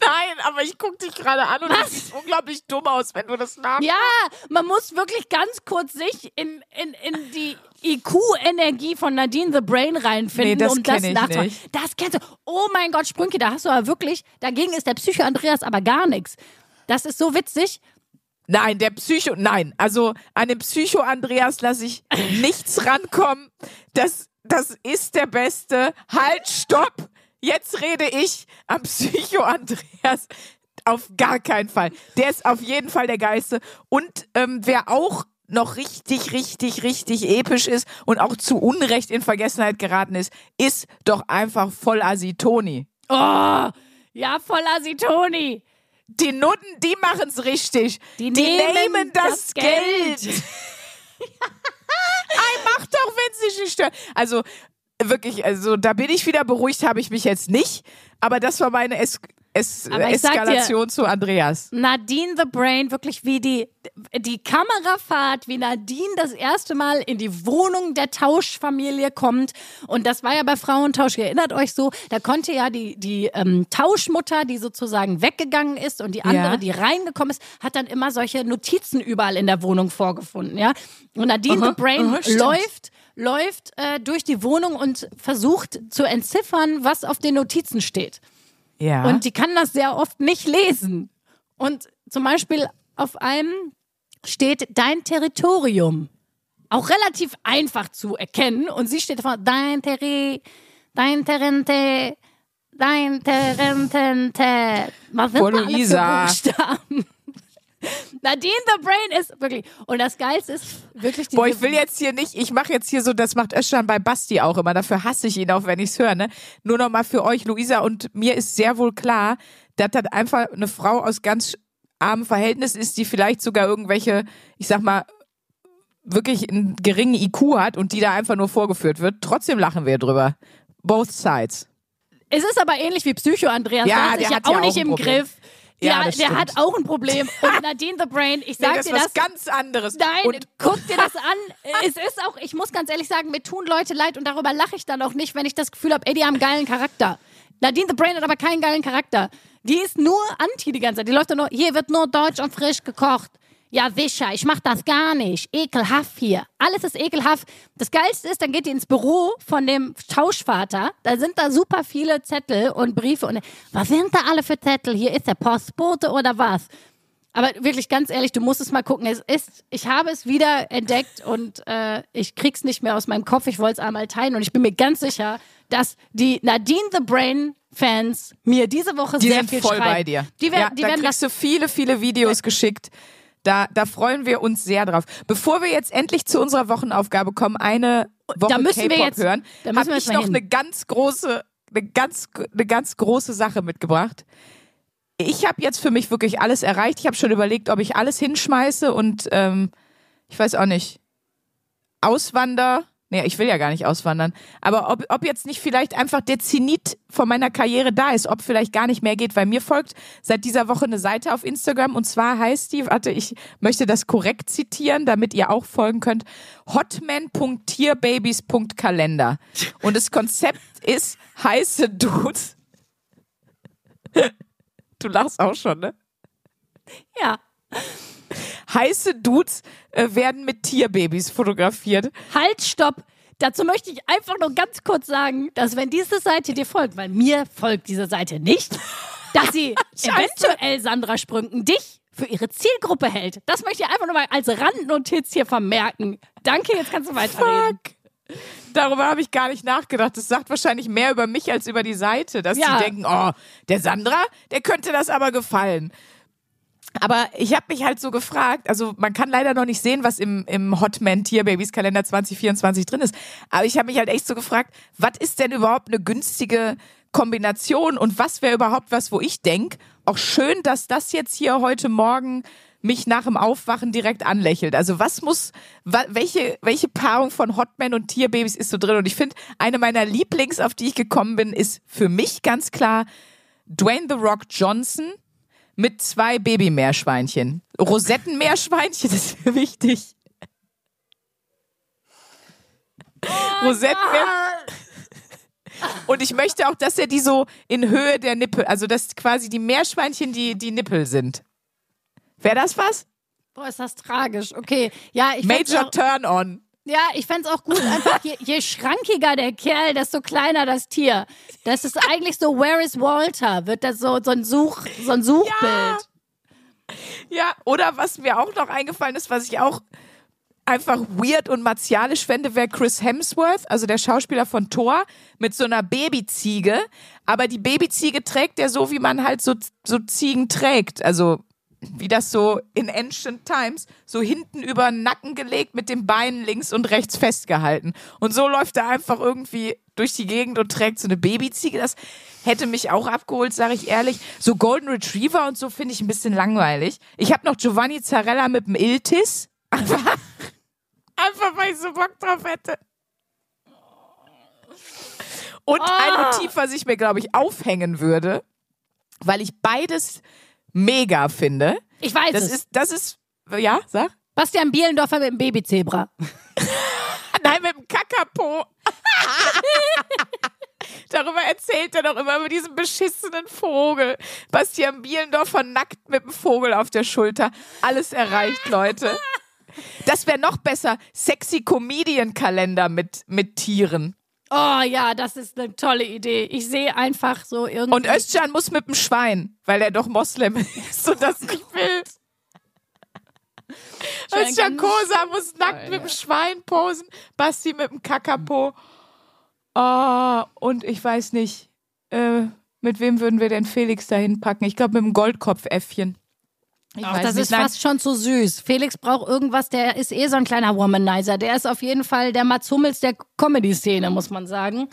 Nein, aber ich guck dich gerade an und du siehst unglaublich dumm aus, wenn du das nach. Ja, man muss wirklich ganz kurz sich in, in, in die IQ-Energie von Nadine the Brain reinfinden, Nee, das um das nachzumachen. nicht. Das kennst du. Oh mein Gott, Sprünke, da hast du aber wirklich, dagegen ist der Psycho Andreas aber gar nichts. Das ist so witzig. Nein, der Psycho, nein. Also an den Psycho Andreas lasse ich nichts rankommen. Das, das ist der Beste. Halt, stopp. Jetzt rede ich am Psycho Andreas. Auf gar keinen Fall. Der ist auf jeden Fall der Geilste. Und ähm, wer auch noch richtig, richtig, richtig episch ist und auch zu Unrecht in Vergessenheit geraten ist, ist doch einfach voll Asitoni. Oh, ja, voller Asitoni. Die Nutten, die machen's richtig. Die Die, nehmen nehmen, das, das Geld. Geld. Ei, mach doch, wenn sie sich stört. Also wirklich, also da bin ich wieder beruhigt, habe ich mich jetzt nicht. Aber das war meine es es Aber sag dir- Eskalation zu Andreas. Nadine the Brain, wirklich wie die, die Kamerafahrt, wie Nadine das erste Mal in die Wohnung der Tauschfamilie kommt. Und das war ja bei Frauentausch, ihr erinnert euch so, da konnte ja die, die ähm, Tauschmutter, die sozusagen weggegangen ist und die andere, Ja. die reingekommen ist, hat dann immer solche Notizen überall in der Wohnung vorgefunden, ja. Und Nadine the Brain aha, stimmt. läuft läuft äh, durch die Wohnung und versucht zu entziffern, was auf den Notizen steht. Ja. Und die kann das sehr oft nicht lesen. Und zum Beispiel auf einem steht dein Territorium. Auch relativ einfach zu erkennen. Und sie steht davor, dein Terri, dein Terrente, dein Terentente. Was sind Vor da alles für Buchstaben? Nadine the Brain ist wirklich. Und das Geilste ist wirklich diese Boah, ich will jetzt hier nicht, ich mache jetzt hier so, das macht Özcan bei Basti auch immer, dafür hasse ich ihn auch, wenn ich's höre, ne? Nur noch mal für euch, Luisa, und mir ist sehr wohl klar, dass das einfach eine Frau aus ganz armen Verhältnissen ist, die vielleicht sogar irgendwelche, ich sag mal, wirklich einen geringen IQ hat und die da einfach nur vorgeführt wird. Trotzdem lachen wir drüber. Both sides. Es ist aber ähnlich wie Psycho Andreas. Ja, der hat ja auch nicht im Problem. Griff. Ja, Ja, der stimmt. hat auch ein Problem. Und Nadine the Brain, ich Nee, sag das dir ist das. was ganz anderes. Nein, Und guck dir das an. Es ist auch, ich muss ganz ehrlich sagen, mir tun Leute leid und darüber lache ich dann auch nicht, wenn ich das Gefühl habe, ey, die haben einen geilen Charakter. Nadine the Brain hat aber keinen geilen Charakter. Die ist nur anti die ganze Zeit. Die läuft doch nur, hier wird nur deutsch und frisch gekocht. Ja, sicher, ich mach das gar nicht. Ekelhaft hier. Alles ist ekelhaft. Das Geilste ist, dann geht die ins Büro von dem Tauschvater. Da sind da super viele Zettel und Briefe. Und was sind da alle für Zettel? Hier ist der Postbote oder was? Aber wirklich ganz ehrlich, du musst es mal gucken. Es ist, ich habe es wieder entdeckt und äh, ich krieg's nicht mehr aus meinem Kopf. Ich wollte es einmal teilen und ich bin mir ganz sicher, dass die Nadine the Brain Fans mir diese Woche Die sehr sind viel voll schreiben. bei dir. Die, werden, ja, die da werden das kriegst du viele, viele Videos geschickt. Da, da freuen wir uns sehr drauf. Bevor wir jetzt endlich zu unserer Wochenaufgabe kommen, eine Woche Da müssen wir K-Pop jetzt- hören, habe wir ich noch hin. eine ganz große, eine ganz, eine ganz große Sache mitgebracht. Ich habe jetzt für mich wirklich alles erreicht. Ich habe schon überlegt, ob ich alles hinschmeiße und ähm, ich weiß auch nicht. Auswander. Nee, ich will ja gar nicht auswandern. Aber ob, ob jetzt nicht vielleicht einfach der Zenit von meiner Karriere da ist, ob vielleicht gar nicht mehr geht, weil mir folgt seit dieser Woche eine Seite auf Instagram und zwar heißt die, warte, ich möchte das korrekt zitieren, damit ihr auch folgen könnt, hotman.tierbabies.kalender. Und das Konzept ist heiße Dudes. Du lachst auch schon, ne? ja. Heiße Dudes äh, werden mit Tierbabys fotografiert. Halt, stopp. Dazu möchte ich einfach nur ganz kurz sagen, dass wenn diese Seite dir folgt, weil mir folgt diese Seite nicht, dass sie eventuell Sandra Sprünken dich für ihre Zielgruppe hält. Das möchte ich einfach nur mal als Randnotiz hier vermerken. Danke, jetzt kannst du weiterreden. Fuck. Darüber habe ich gar nicht nachgedacht. Das sagt wahrscheinlich mehr über mich als über die Seite, dass Ja. die denken, oh, der Sandra, der könnte das aber gefallen. Aber ich habe mich halt so gefragt, also man kann leider noch nicht sehen, was im, im Hotman Tierbabys Kalender 2024 drin ist. Aber ich habe mich halt echt so gefragt, was ist denn überhaupt eine günstige Kombination und was wäre überhaupt was, wo ich denk, auch schön, dass das jetzt hier heute Morgen mich nach dem Aufwachen direkt anlächelt. Also was muss, welche, welche Paarung von Hotman und Tierbabys ist so drin? Und ich finde, eine meiner Lieblings, auf die ich gekommen bin, ist für mich ganz klar Dwayne The Rock Johnson mit zwei Babymeerschweinchen. Rosettenmeerschweinchen, das ist mir wichtig. Rosettenmeer. Und ich möchte auch, dass er die so in Höhe der Nippel, also dass quasi die Meerschweinchen die, die Nippel sind. Wäre das was? Boah, ist das tragisch. Okay, ja, ich Major auch, Turn On. Ja, ich fänd's auch gut, einfach je, je schrankiger der Kerl, desto kleiner das Tier. Das ist eigentlich so, where is Walter? Wird das so, so ein Such, so ein Suchbild. Ja, oder was mir auch noch eingefallen ist, was ich auch einfach weird und martialisch fände, wäre Chris Hemsworth, also der Schauspieler von Thor, mit so einer Babyziege. Aber die Babyziege trägt er so, wie man halt so, so Ziegen trägt. Also wie das so in Ancient Times, so hinten über den Nacken gelegt, mit den Beinen links und rechts festgehalten. Und so läuft er einfach irgendwie durch die Gegend und trägt so eine Babyziege. Das hätte mich auch abgeholt, sage ich ehrlich. So Golden Retriever und so finde ich ein bisschen langweilig. Ich habe noch Giovanni Zarella mit dem Iltis. Einfach, einfach weil ich so Bock drauf hätte. Und ein Motiv, was ich mir, glaube ich, aufhängen würde, weil ich beides mega finde. Ich weiß Das es. ist, das ist, ja, sag. Bastian Bielendorfer mit dem Babyzebra. Nein, mit dem Kakapo. Darüber erzählt er doch immer über diesen beschissenen Vogel. Bastian Bielendorfer nackt mit dem Vogel auf der Schulter. Alles erreicht, Leute. Das wäre noch besser. Sexy Comedian Kalender mit, mit Tieren. Oh ja, das ist eine tolle Idee. Ich sehe einfach so irgendwie. Und Özcan muss mit dem Schwein, weil er doch Moslem ist und das nicht will. Özcan Kosa muss nackt mit dem Schwein posen, Basti mit dem Kakapo. Oh, und ich weiß nicht, äh, Mit wem würden wir denn Felix dahin packen? Ich glaube mit dem Goldkopfäffchen. Ich Ach, das nicht. ist fast schon zu süß. Felix braucht irgendwas, der ist eh so ein kleiner Womanizer. Der ist auf jeden Fall der Mats Hummels der Comedy-Szene, muss man sagen.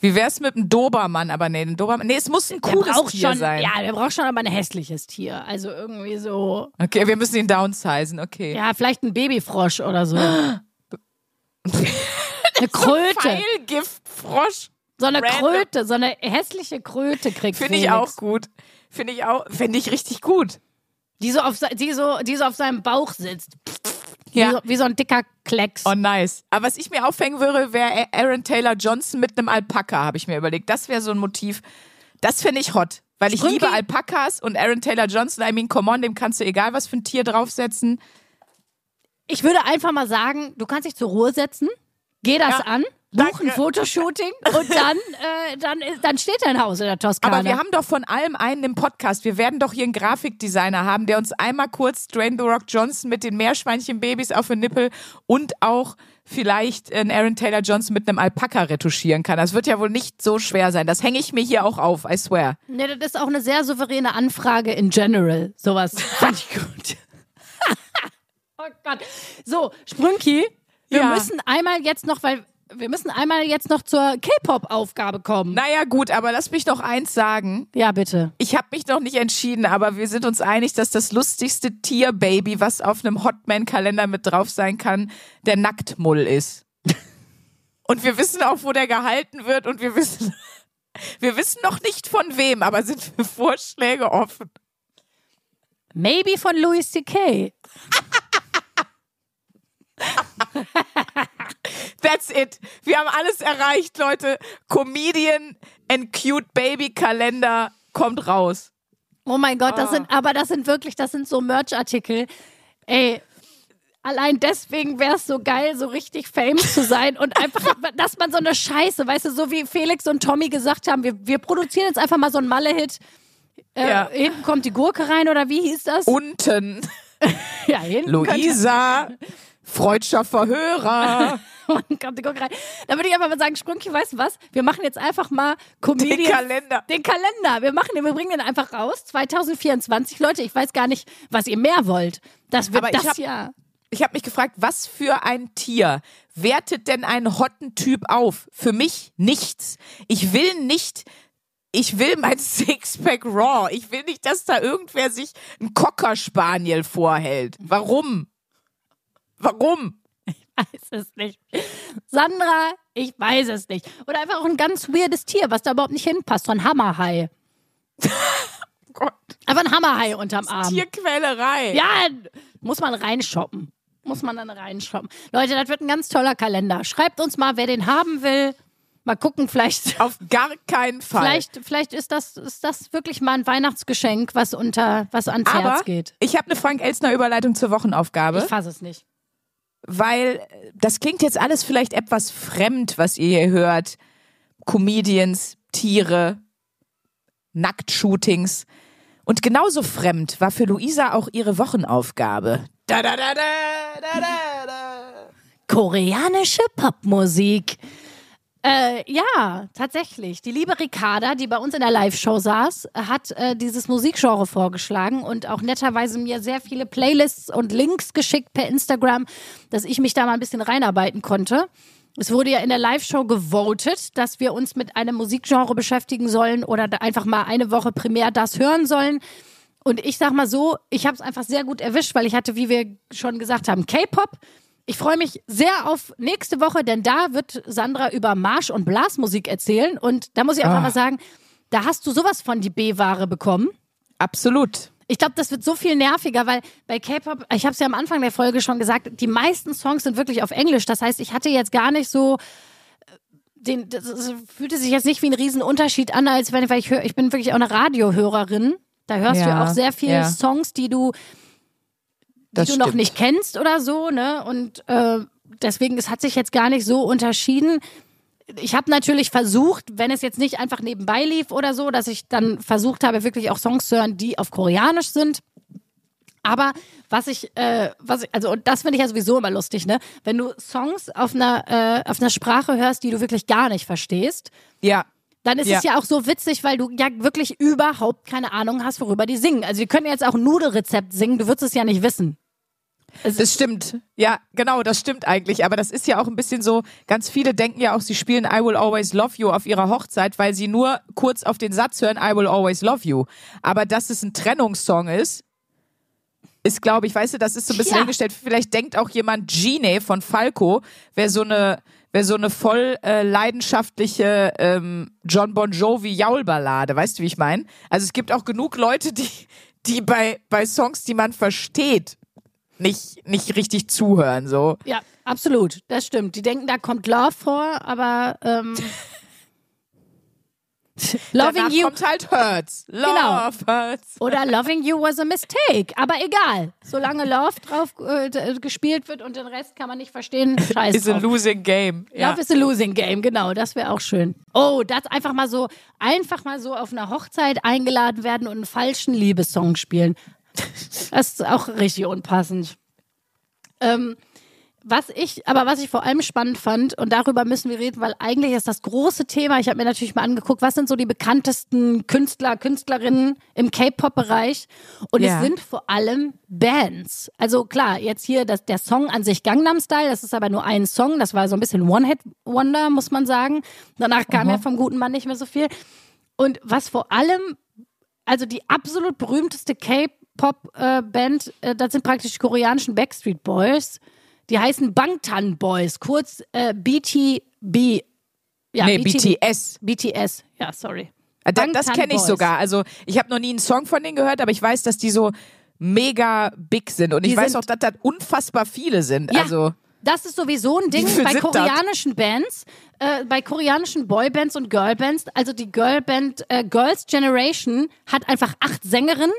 Wie wär's mit dem Dobermann? Aber nee, ein Dobermann. Nee, es muss ein Der cooles Tier schon, sein. ja, der braucht schon aber ein hässliches Tier. Also irgendwie so, Okay, wir müssen ihn downsizen, okay. ja, vielleicht ein Babyfrosch oder so. Eine Kröte. Pfeilgiftfrosch. So eine Random. Kröte, so eine hässliche Kröte kriegt Finde ich auch gut. Finde ich auch, finde ich richtig gut. Die so, auf, die, so, die so auf seinem Bauch sitzt. Wie, Ja. so, wie so ein dicker Klecks. Oh, nice. Aber was ich mir aufhängen würde, wäre Aaron Taylor Johnson mit einem Alpaka, habe ich mir überlegt. Das wäre so ein Motiv. Das finde ich hot. Weil ich Sprünki- liebe Alpakas und Aaron Taylor Johnson, I mean, come on, dem kannst du egal was für ein Tier draufsetzen. Ich würde einfach mal sagen, du kannst dich zur Ruhe setzen, geh das Ja, an, buch ein Fotoshooting und dann, äh, dann, dann steht dein Haus in der Toskana. Aber wir haben doch von allem einen im Podcast. Wir werden doch hier einen Grafikdesigner haben, der uns einmal kurz Dwayne The Rock Johnson mit den Meerschweinchenbabys auf den Nippel und auch vielleicht einen Aaron Taylor Johnson mit einem Alpaka retuschieren kann. Das wird ja wohl nicht so schwer sein. Das hänge ich mir hier auch auf, I swear. Nee, das ist auch eine sehr souveräne Anfrage in general. Sowas fand ich gut. oh Gott. So, Sprünki, wir Ja. müssen einmal jetzt noch, weil wir müssen einmal jetzt noch zur K-Pop-Aufgabe kommen. Naja, gut, aber lass mich noch eins sagen. Ja, bitte. Ich habe mich noch nicht entschieden, aber wir sind uns einig, dass das lustigste Tierbaby, was auf einem Hotman-Kalender mit drauf sein kann, der Nacktmull ist. Und wir wissen auch, wo der gehalten wird und wir wissen, wir wissen noch nicht von wem, aber sind für Vorschläge offen. Maybe von Louis C.K. That's it. Wir haben alles erreicht, Leute. Comedian and Cute Baby Kalender kommt raus. Oh mein Gott, das Ah. sind, aber das sind wirklich, das sind so Merch-Artikel. Ey, allein deswegen wäre es so geil, so richtig famous zu sein und einfach, dass man so eine Scheiße, weißt du, so wie Felix und Tommy gesagt haben, wir, wir produzieren jetzt einfach mal so einen Malle-Hit. Äh, Ja. Hinten kommt die Gurke rein oder wie hieß das? Unten ja, hinten Luisa, freudscher Verhörer. Und kommt die Gurke rein. Da würde ich einfach mal sagen, Sprünki, weißt du was? Wir machen jetzt einfach mal Comedians. Den Kalender. Den Kalender. Wir machen den, wir bringen den einfach raus. 2024. Leute, ich weiß gar nicht, was ihr mehr wollt. Das wird Aber ich das Jahr. Ich habe mich gefragt, was für ein Tier wertet denn einen hotten Typ auf? Für mich nichts. Ich will nicht, ich will mein Sixpack Raw. Ich will nicht, dass da irgendwer sich ein Cocker Spaniel vorhält. Warum? Warum? Weiß es nicht. Sandra, ich weiß es nicht. Oder einfach auch ein ganz weirdes Tier, was da überhaupt nicht hinpasst. So ein Hammerhai. Gott, Einfach ein Hammerhai unterm Arm. Tierquälerei. Ja, muss man reinshoppen. Muss man dann reinshoppen. Leute, das wird ein ganz toller Kalender. Schreibt uns mal, wer den haben will. Mal gucken, vielleicht, Auf gar keinen Fall. vielleicht, vielleicht ist das, ist das wirklich mal ein Weihnachtsgeschenk, was unter, was ans Aber Herz geht. ich habe eine Frank Elstner Überleitung zur Wochenaufgabe. Ich fasse es nicht. Weil äh, das klingt jetzt alles vielleicht etwas fremd, was ihr hier hört. Comedians, Tiere, Nacktshootings. Und genauso fremd war für Luisa auch ihre Wochenaufgabe. Da, da, da, da, da, da, da. Koreanische Popmusik. Äh, ja, tatsächlich. Die liebe Ricarda, die bei uns in der Live-Show saß, hat äh, dieses Musikgenre vorgeschlagen und auch netterweise mir sehr viele Playlists und Links geschickt per Instagram, dass ich mich da mal ein bisschen reinarbeiten konnte. Es wurde ja in der Live-Show gewotet, dass wir uns mit einem Musikgenre beschäftigen sollen oder einfach mal eine Woche primär das hören sollen. Und ich sag mal so, ich habe es einfach sehr gut erwischt, weil ich hatte, wie wir schon gesagt haben, K-Pop. Ich freue mich sehr auf nächste Woche, denn da wird Sandra über Marsch- und Blasmusik erzählen. Und da muss ich einfach Ah. mal sagen, da hast du sowas von die B-Ware bekommen. Absolut. Ich glaube, das wird so viel nerviger, weil bei K-Pop, ich habe es ja am Anfang der Folge schon gesagt, die meisten Songs sind wirklich auf Englisch. Das heißt, ich hatte jetzt gar nicht so äh, den, das, fühlte sich jetzt nicht wie ein Riesenunterschied an, als wenn weil ich höre, ich bin wirklich auch eine Radiohörerin. Da hörst du Ja, ja auch sehr viele ja. Songs, die du, die Das du noch nicht kennst oder so, ne? Und äh, deswegen, es hat sich jetzt gar nicht so unterschieden. Ich habe natürlich versucht, wenn es jetzt nicht einfach nebenbei lief oder so, dass ich dann versucht habe, wirklich auch Songs zu hören, die auf Koreanisch sind. Aber was ich, äh, was ich, also und das finde ich ja sowieso immer lustig, ne? Wenn du Songs auf einer, äh, auf einer Sprache hörst, die du wirklich gar nicht verstehst, Ja. dann ist Ja. es ja auch so witzig, weil du ja wirklich überhaupt keine Ahnung hast, worüber die singen. Also die können jetzt auch ein Nudelrezept singen, du würdest es ja nicht wissen. Das stimmt. Ja, genau, das stimmt eigentlich. Aber das ist ja auch ein bisschen so, ganz viele denken ja auch, sie spielen I Will Always Love You auf ihrer Hochzeit, weil sie nur kurz auf den Satz hören, I Will Always Love You. Aber dass es ein Trennungssong ist, ist, glaube ich, weißt du, das ist so ein bisschen Ja. hingestellt. Vielleicht denkt auch jemand, Gene von Falco wäre so eine, wäre so eine voll äh, leidenschaftliche ähm, John Bon Jovi Jaulballade. Weißt du, wie ich meine? Also es gibt auch genug Leute, die, die bei, bei Songs, die man versteht, nicht, nicht richtig zuhören, so. Ja, absolut, das stimmt. Die denken, da kommt Love vor, aber ähm, Loving Danach You kommt halt Hurts. Love Genau. Hurts. oder Loving You was a mistake. Aber egal, solange Love drauf äh, gespielt wird und den Rest kann man nicht verstehen, scheiß Is a drauf. losing game. Ja. Love is a losing game, genau, das wäre auch schön. Oh, das einfach mal so, einfach mal so auf einer Hochzeit eingeladen werden und einen falschen Liebessong spielen. Das ist auch richtig unpassend. Ähm, was ich, aber was ich vor allem spannend fand, und darüber müssen wir reden, weil eigentlich ist das große Thema, ich habe mir natürlich mal angeguckt, was sind so die bekanntesten Künstler, Künstlerinnen im K-Pop-Bereich? Und Ja. es sind vor allem Bands. Also klar, jetzt hier das, der Song an sich Gangnam Style, das ist aber nur ein Song, das war so ein bisschen One-Hit-Wonder, muss man sagen. Danach kam ja vom guten Mann nicht mehr so viel. Und was vor allem also die absolut berühmteste K-Pop-Band, äh, das sind praktisch die koreanischen Backstreet Boys. Die heißen Bangtan Boys, kurz äh, BTB. Ja, Nee. BTS. BTS, ja, sorry. Da, das kenne ich Boys. sogar. Also ich habe noch nie einen Song von denen gehört, aber ich weiß, dass die so mega big sind. Und ich Die weiß sind- auch, dass das unfassbar viele sind. Ja. Also Das ist sowieso ein Ding bei koreanischen Bands, äh, bei koreanischen Boybands und Girlbands. Also die Girlband äh, Girls Generation hat einfach acht Sängerinnen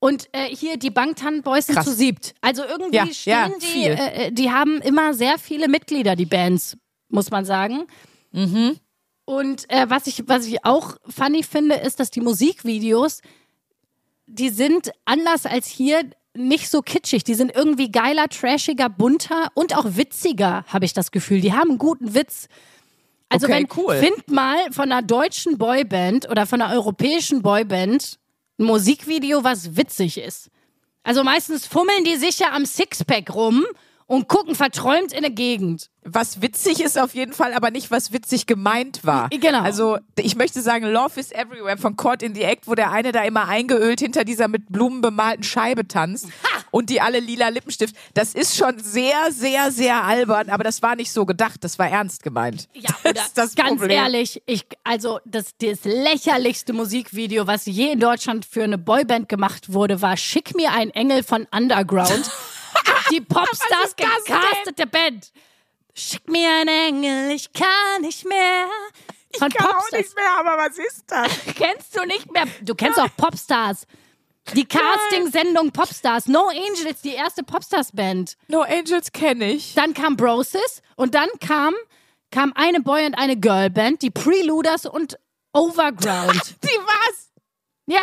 und äh, hier die Bangtan Boys sind zu siebt. Also irgendwie Ja, stehen ja, die, äh, äh, die haben immer sehr viele Mitglieder, die Bands, muss man sagen. Mhm. Und äh, was ich was ich auch funny finde, ist, dass die Musikvideos die sind anders als hier nicht so kitschig. Die sind irgendwie geiler, trashiger, bunter und auch witziger, habe ich das Gefühl. Die haben einen guten Witz. Also Okay, wenn, cool. find mal von einer deutschen Boyband oder von einer europäischen Boyband ein Musikvideo, was witzig ist. Also meistens fummeln die sich ja am Sixpack rum und gucken verträumt in eine Gegend. was witzig ist auf jeden Fall, aber nicht was witzig gemeint war. Genau. Also ich möchte sagen, Love is Everywhere von Caught in the Act, wo der eine da immer eingeölt hinter dieser mit Blumen bemalten Scheibe tanzt und die alle lila Lippenstift. Das ist schon sehr, sehr, sehr albern, aber das war nicht so gedacht. Das war ernst gemeint. Ja, das oder ist das ganz Problem. ehrlich, ich, also das, das lächerlichste Musikvideo, was je in Deutschland für eine Boyband gemacht wurde, war Schick mir ein Engel von Underground. Die Popstars das denn? gecastete Band. Schick mir ein Engel, ich kann nicht mehr. Von Ich kann auch Popstars. nicht mehr, aber was ist das? Kennst du nicht mehr? Du kennst auch Popstars. Die Casting-Sendung Popstars. No Angels, die erste Popstars-Band. No Angels kenne ich. Dann kam Brosis und dann kam, kam eine Boy- und eine Girlband, die Preluders und Overground. Die was? ja.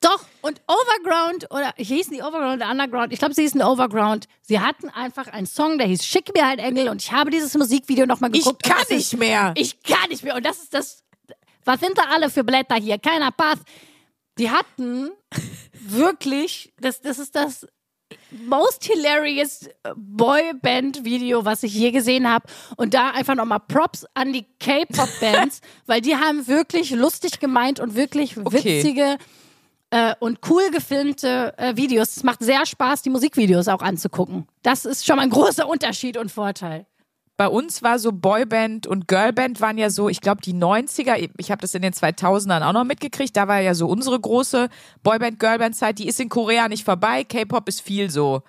Doch, und Overground, oder hießen die Overground oder Underground? Ich glaube, sie hießen Overground. Sie hatten einfach einen Song, der hieß Schick mir ein Engel und ich habe dieses Musikvideo nochmal Ich geguckt. und kann das ist- nicht mehr. Ich kann nicht mehr. Und das ist das. Was sind da alle für Blätter hier? Keiner passt. Die hatten wirklich, das, das ist das most hilarious Boyband-Video, was ich je gesehen habe. Und da einfach nochmal Props an die K-Pop-Bands, weil die haben wirklich lustig gemeint und wirklich Okay. witzige äh, und cool gefilmte äh, Videos. Es macht sehr Spaß, die Musikvideos auch anzugucken. Das ist schon mal ein großer Unterschied und Vorteil. Bei uns war so Boyband und Girlband waren ja so, ich glaube die 90er, ich habe das in den 2000ern auch noch mitgekriegt, da war ja so unsere große Boyband-Girlband-Zeit, die ist in Korea nicht vorbei, K-Pop ist viel so,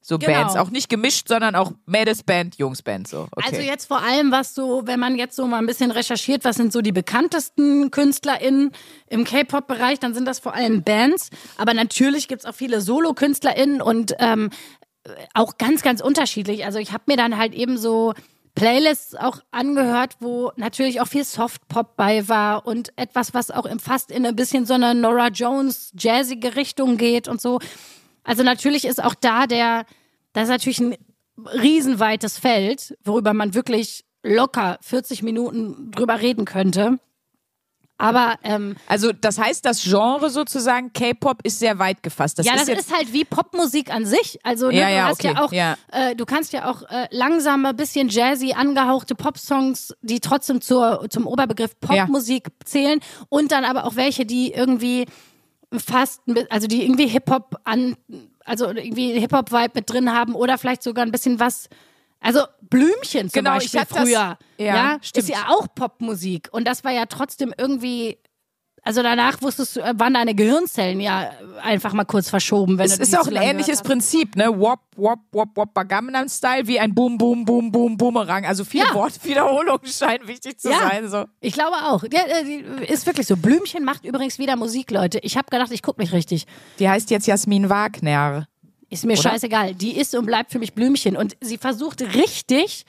so Genau. Bands, auch nicht gemischt, sondern auch Mädelsband, Jungsband, so. Okay. Also jetzt vor allem, was so, wenn man jetzt so mal ein bisschen recherchiert, was sind so die bekanntesten KünstlerInnen im K-Pop-Bereich, dann sind das vor allem Bands. Aber natürlich gibt's auch viele Solo-KünstlerInnen und ähm, auch ganz, ganz unterschiedlich. Also ich habe mir dann halt eben so Playlists auch angehört, wo natürlich auch viel Softpop bei war und etwas, was auch im fast in ein bisschen so eine Nora Jones jazzige Richtung geht und so. Also natürlich ist auch da der, das ist natürlich ein riesenweites Feld, worüber man wirklich locker 40 Minuten drüber reden könnte. Aber ähm, Also das heißt, das Genre sozusagen K-Pop ist sehr weit gefasst. Das ja, ist das ist halt wie Popmusik an sich. Also ne, Ja, du ja, hast okay, ja auch, ja. Äh, du kannst ja auch äh, langsame, bisschen jazzy angehauchte Popsongs, die trotzdem zur, zum Oberbegriff Popmusik zählen und dann aber auch welche, die irgendwie fast, also die irgendwie Hip-Hop an, also irgendwie Hip-Hop-Vibe mit drin haben oder vielleicht sogar ein bisschen was, also Blümchen zum Genau, ich Beispiel hab das- früher. ja, ist stimmt. ja auch Popmusik und das war ja trotzdem irgendwie also danach wusstest du, äh, waren deine Gehirnzellen ja einfach mal kurz verschoben, wenn es ist auch ein ähnliches Prinzip, ne? Wop, wop, wop, wop, Gangnam Style, wie ein Boom, Boom, Boom, Boom, Boomerang. Also viele Ja. Wortwiederholungen scheinen wichtig zu Ja. sein. So. Ich glaube auch. Ja, äh, die ist wirklich so. Blümchen macht übrigens wieder Musik, Leute. Ich habe gedacht, ich gucke mich richtig. Die heißt jetzt Jasmin Wagner. Ist mir Oder? scheißegal. Die ist und bleibt für mich Blümchen. Und sie versucht richtig,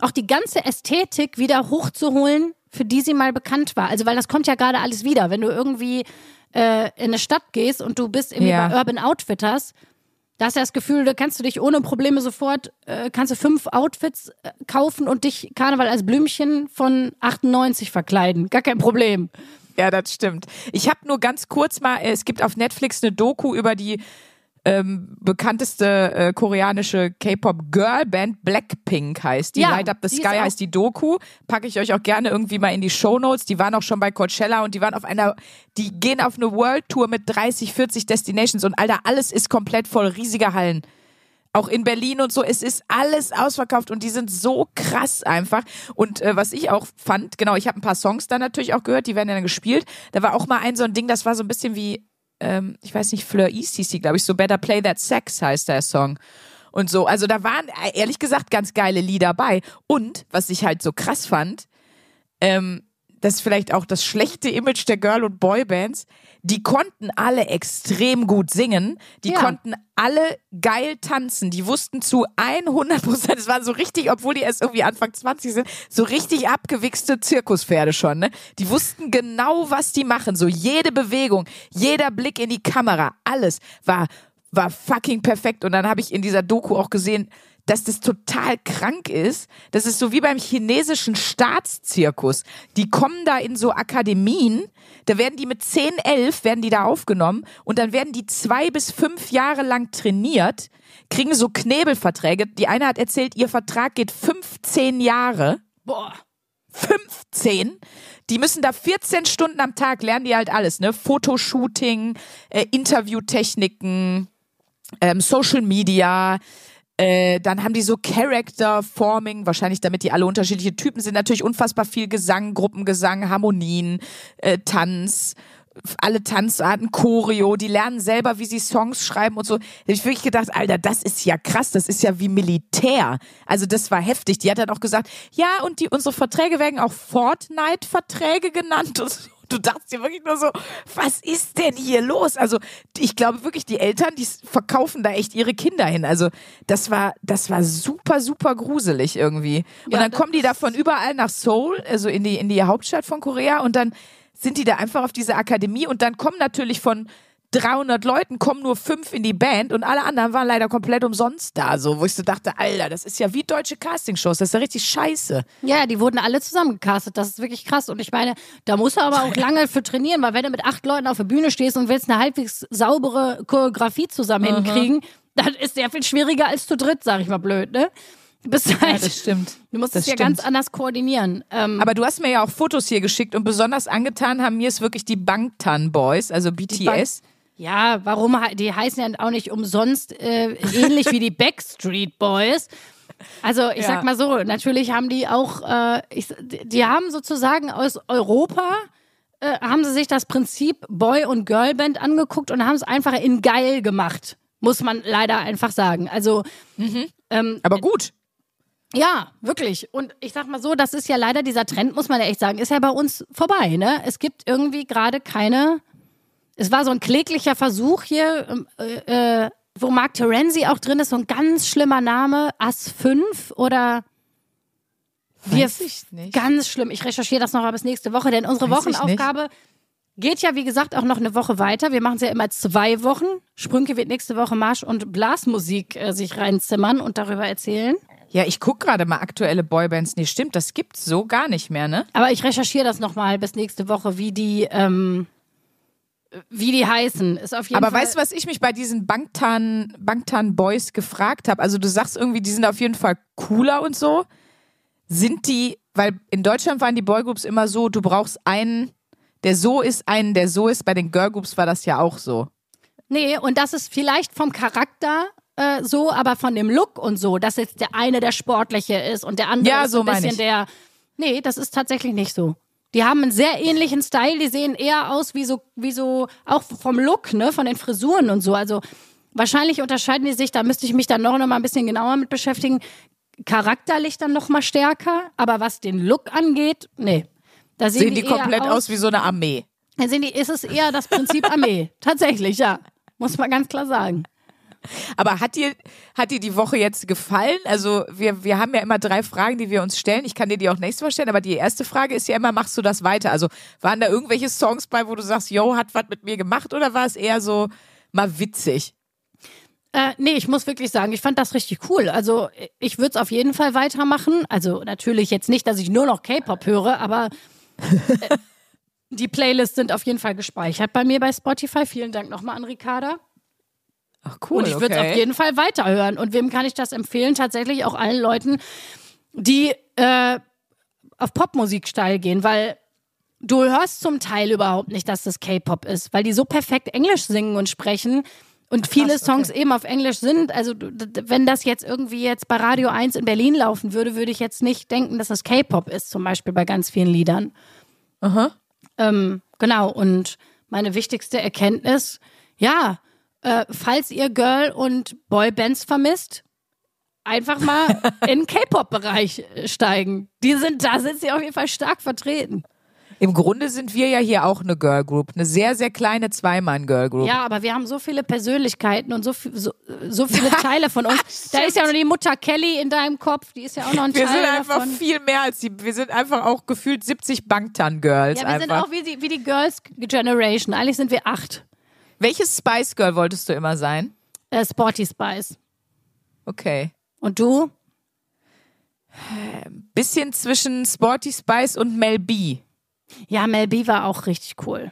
auch die ganze Ästhetik wieder hochzuholen, für die sie mal bekannt war. Also, weil das kommt ja gerade alles wieder. Wenn du irgendwie äh, in eine Stadt gehst und du bist irgendwie Ja. bei Urban Outfitters, da hast du das Gefühl, da kannst du dich ohne Probleme sofort, äh, kannst du fünf Outfits äh, kaufen und dich Karneval als Blümchen von 98 verkleiden. Gar kein Problem. Ja, das stimmt. Ich habe nur ganz kurz mal, äh, es gibt auf Netflix eine Doku über die ähm, bekannteste äh, koreanische K-Pop-Girl-Band Blackpink heißt die. Ja, Light Up the Sky heißt die Doku. Packe ich euch auch gerne irgendwie mal in die Show Notes. Die waren auch schon bei Coachella und die waren auf einer, die gehen auf eine World Tour mit 30, 40 Destinations und Alter, alles ist komplett voll, riesige Hallen. Auch in Berlin und so, es ist alles ausverkauft und die sind so krass einfach. Und äh, was ich auch fand, genau, ich habe ein paar Songs dann natürlich auch gehört, die werden ja dann gespielt. Da war auch mal ein so ein Ding, das war so ein bisschen wie, ähm, ich weiß nicht, Fleur East hieß die, glaube ich, so Better Play That Sex heißt der Song. Und so, also da waren äh, ehrlich gesagt ganz geile Lieder bei. Und was ich halt so krass fand, ähm, das ist vielleicht auch das schlechte Image der Girl- und Boybands. Die konnten alle extrem gut singen. Die Ja. konnten alle geil tanzen. Die wussten zu 100 Prozent, es waren so richtig, obwohl die erst irgendwie Anfang 20 sind, so richtig abgewichste Zirkuspferde schon, ne? Die wussten genau, was die machen. So jede Bewegung, jeder Blick in die Kamera, alles war, war fucking perfekt. Und dann habe ich in dieser Doku auch gesehen, dass das total krank ist. Das ist so wie beim chinesischen Staatszirkus. Die kommen da in so Akademien, da werden die mit 10, 11 werden die da aufgenommen und dann werden die zwei bis fünf Jahre lang trainiert, kriegen so Knebelverträge. Die eine hat erzählt, ihr Vertrag geht 15 Jahre. Boah. 15. Die müssen da 14 Stunden am Tag lernen die halt alles, ne? Fotoshooting, äh, Interviewtechniken, ähm, Social Media. Äh, dann haben die so Character Forming, wahrscheinlich damit die alle unterschiedliche Typen sind. Natürlich unfassbar viel Gesang, Gruppengesang, Harmonien, äh, Tanz, alle Tanzarten, Choreo. Die lernen selber, wie sie Songs schreiben und so. Da hab ich wirklich gedacht, Alter, das ist ja krass. Das ist ja wie Militär. Also das war heftig. Die hat dann auch gesagt, ja, und die unsere Verträge werden auch Fortnite-Verträge genannt. Und so. Du dachtest dir wirklich nur so, was ist denn hier los? Also ich glaube wirklich, die Eltern, die verkaufen da echt ihre Kinder hin. Also das war, das war super, super gruselig irgendwie. Und Ja, dann kommen die da von überall nach Seoul, also in die, in die Hauptstadt von Korea und dann sind die da einfach auf diese Akademie und dann kommen natürlich von 300 Leuten, kommen nur fünf in die Band und alle anderen waren leider komplett umsonst da. So, wo ich so dachte, Alter, das ist ja wie deutsche Castingshows, das ist ja richtig scheiße. Ja, die wurden alle zusammengecastet. Das ist wirklich krass. Und ich meine, da musst du aber auch lange für trainieren, weil wenn du mit acht Leuten auf der Bühne stehst und willst eine halbwegs saubere Choreografie zusammen hinkriegen, dann ist sehr viel schwieriger als zu dritt, sag ich mal blöd, ne? Du bist halt, stimmt. du musst das es ja stimmt. ganz anders koordinieren. Ähm, Aber du hast mir ja auch Fotos hier geschickt und besonders angetan haben mir es wirklich die Bangtan Boys, also BTS. Ja, warum? Die heißen ja auch nicht umsonst äh, ähnlich wie die Backstreet Boys. Also ich Ja. sag mal so, natürlich haben die auch, äh, ich, die haben sozusagen aus Europa äh, haben sie sich das Prinzip Boy- und Girlband angeguckt und haben es einfach in geil gemacht. Muss man leider einfach sagen. Also ähm, Aber gut. ja, wirklich. Und ich sag mal so, das ist ja leider dieser Trend, muss man ja echt sagen, ist ja bei uns vorbei. Ne? Es gibt irgendwie gerade keine. Es war so ein kläglicher Versuch hier, ähm, äh, äh, wo Mark Terenzi auch drin ist, so ein ganz schlimmer Name, As 5 oder wir Weiß ich nicht. ganz schlimm. Ich recherchiere das noch bis nächste Woche, denn unsere Weiß Wochenaufgabe geht ja, wie gesagt, auch noch eine Woche weiter. Wir machen es ja immer zwei Wochen. Sprünke wird nächste Woche Marsch- und Blasmusik äh, sich reinzimmern und darüber erzählen. Ja, ich guck gerade mal aktuelle Boybands. Nee, stimmt, das gibt's so gar nicht mehr, ne? Aber ich recherchiere das nochmal bis nächste Woche, wie die, ähm, wie die heißen. Ist auf jeden Aber Fall. weißt du, was ich mich bei diesen Bangtan, Bangtan Boys gefragt habe? Also du sagst irgendwie, die sind auf jeden Fall cooler und so. Sind die, weil in Deutschland waren die Boygroups immer so, du brauchst einen, der so ist, einen, der so ist. Bei den Girlgroups war das ja auch so. Nee, und das ist vielleicht vom Charakter äh, so, aber von dem Look und so, dass jetzt der eine der Sportliche ist und der andere Ja, ist so ein bisschen ich. der. Nee, das ist tatsächlich nicht so. Die haben einen sehr ähnlichen Style, die sehen eher aus wie so, wie so, auch vom Look, ne, von den Frisuren und so. Also wahrscheinlich unterscheiden die sich, da müsste ich mich dann noch, noch mal ein bisschen genauer mit beschäftigen. Charakterlich dann noch mal stärker, aber was den Look angeht, nee. Da sehen, Sehen die eher komplett aus wie so eine Armee. Dann sehen die, ist es eher das Prinzip Armee. Tatsächlich, ja. Muss man ganz klar sagen. Aber hat dir, hat dir die Woche jetzt gefallen? Also wir, wir haben ja immer drei Fragen, die wir uns stellen. Ich kann dir die auch nächste Woche stellen, aber die erste Frage ist ja immer, machst du das weiter? Also waren da irgendwelche Songs bei, wo du sagst, yo, hat was mit mir gemacht oder war es eher so mal witzig? Äh, nee, ich muss wirklich sagen, ich fand das richtig cool. Also ich würde es auf jeden Fall weitermachen. Also natürlich jetzt nicht, dass ich nur noch K-Pop höre, aber äh, die Playlists sind auf jeden Fall gespeichert bei mir bei Spotify. Vielen Dank nochmal an Ricarda. Ach cool, Und ich würde es okay. auf jeden Fall weiterhören. Und wem kann ich das empfehlen? Tatsächlich auch allen Leuten, die äh, auf Popmusik steil gehen, weil du hörst zum Teil überhaupt nicht, dass das K-Pop ist, weil die so perfekt Englisch singen und sprechen. Und viele krass, okay. Songs eben auf Englisch sind. Also, wenn das jetzt irgendwie jetzt bei Radio 1 in Berlin laufen würde, würde ich jetzt nicht denken, dass das K-Pop ist, zum Beispiel bei ganz vielen Liedern. Aha. Ähm, genau, und meine wichtigste Erkenntnis, ja, äh, falls ihr Girl- und Boybands vermisst, einfach mal in den K-Pop-Bereich äh, steigen. Die sind, da sind sie auf jeden Fall stark vertreten. Im Grunde sind wir ja hier auch eine Girl Group, eine sehr, sehr kleine Zweimann-Girl Group. Ja, aber wir haben so viele Persönlichkeiten und so, so, so viele Teile von uns. da ist ja noch die Mutter Kelly in deinem Kopf, die ist ja auch noch ein Wir Teil sind einfach davon. viel mehr als die, wir sind einfach auch gefühlt 70 Bangtan-Girls Ja, wir einfach. sind auch wie die, wie die Girls Generation. Eigentlich sind wir acht. Welches Spice Girl wolltest du immer sein? Äh, Sporty Spice. Okay. Und du? Bisschen zwischen Sporty Spice und Mel B. Ja, Mel B war auch richtig cool.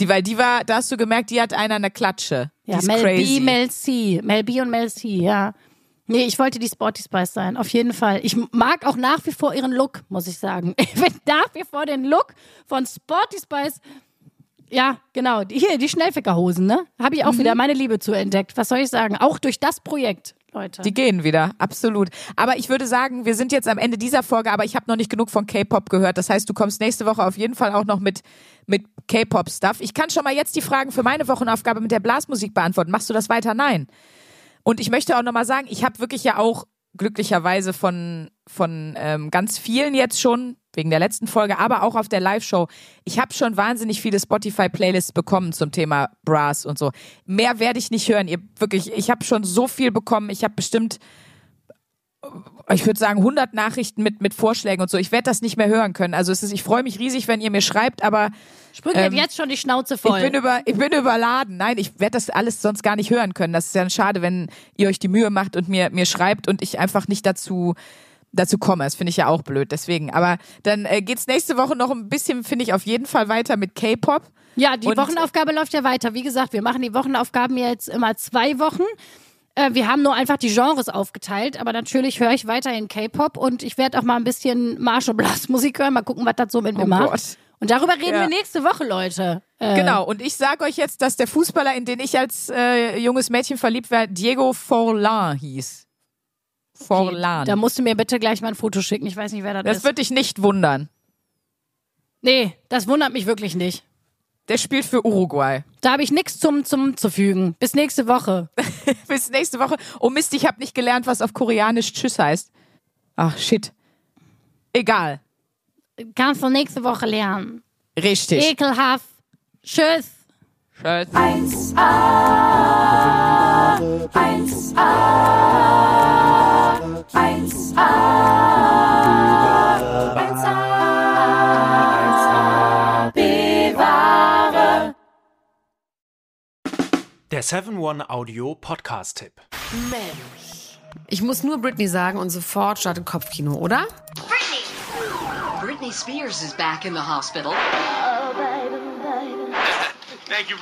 Die, weil die war, da hast du gemerkt, die hat einer eine Klatsche. Ja, Mel crazy. B, Mel C. Mel B und Mel C, ja. Nee, ich wollte die Sporty Spice sein, auf jeden Fall. Ich mag auch nach wie vor ihren Look, muss ich sagen. Ich finde nach wie vor den Look von Sporty Spice. Ja, genau. Die, hier, die Schnellfickerhosen, ne? Habe ich auch Mhm. wieder meine Liebe zu entdeckt. Was soll ich sagen? Auch durch das Projekt, Leute. Die gehen wieder, absolut. Aber ich würde sagen, wir sind jetzt am Ende dieser Folge, aber ich habe noch nicht genug von K-Pop gehört. Das heißt, du kommst nächste Woche auf jeden Fall auch noch mit, mit K-Pop-Stuff. Ich kann schon mal jetzt die Fragen für meine Wochenaufgabe mit der Blasmusik beantworten. Machst du das weiter? Nein. Und ich möchte auch nochmal sagen, ich habe wirklich ja auch glücklicherweise von, von ähm, ganz vielen jetzt schon, wegen der letzten Folge, aber auch auf der Live-Show, ich habe schon wahnsinnig viele Spotify-Playlists bekommen zum Thema Brass und so. Mehr werde ich nicht hören. Ihr wirklich, ich habe schon so viel bekommen. Ich habe bestimmt, ich würde sagen, 100 Nachrichten mit, mit Vorschlägen und so. Ich werde das nicht mehr hören können. Also es ist, ich freue mich riesig, wenn ihr mir schreibt, aber Sprüche ähm, jetzt schon die Schnauze voll. ich bin, über, ich bin überladen. Nein, ich werde das alles sonst gar nicht hören können. Das ist ja schade, wenn ihr euch die Mühe macht und mir, mir schreibt und ich einfach nicht dazu, dazu komme. Das finde ich ja auch blöd. Deswegen. Aber dann äh, geht's nächste Woche noch ein bisschen, finde ich, auf jeden Fall weiter mit K-Pop. Ja, die Und- Wochenaufgabe läuft ja weiter. Wie gesagt, wir machen die Wochenaufgaben jetzt immer zwei Wochen. Äh, wir haben nur einfach die Genres aufgeteilt, aber natürlich höre ich weiterhin K-Pop und ich werde auch mal ein bisschen Marsch- und Blasmusik hören. Mal gucken, was das so mit mir Oh macht. Gott. Und darüber reden Ja. wir nächste Woche, Leute. Äh, Genau. Und ich sage euch jetzt, dass der Fußballer, in den ich als äh, junges Mädchen verliebt war, Diego Forlan hieß. Forlan. Da musst du mir bitte gleich mal ein Foto schicken. Ich weiß nicht, wer das, das ist. wird dich nicht wundern. Nee, das wundert mich wirklich nicht. Der spielt für Uruguay. Da habe ich nichts zum, zum zu fügen. Bis nächste Woche. Bis nächste Woche. Oh Mist, ich habe nicht gelernt, was auf Koreanisch Tschüss heißt. Ach, shit. Egal. Kannst du nächste Woche lernen. Richtig. Ekelhaft. Tschüss. Tschüss. 1a, 1a, 1a, 1a, bewahre. Der 7-One Audio Podcast-Tipp. Mensch. Ich muss nur Britney sagen und sofort startet Kopfkino, oder? Britney Spears is back in the hospital. Thank you,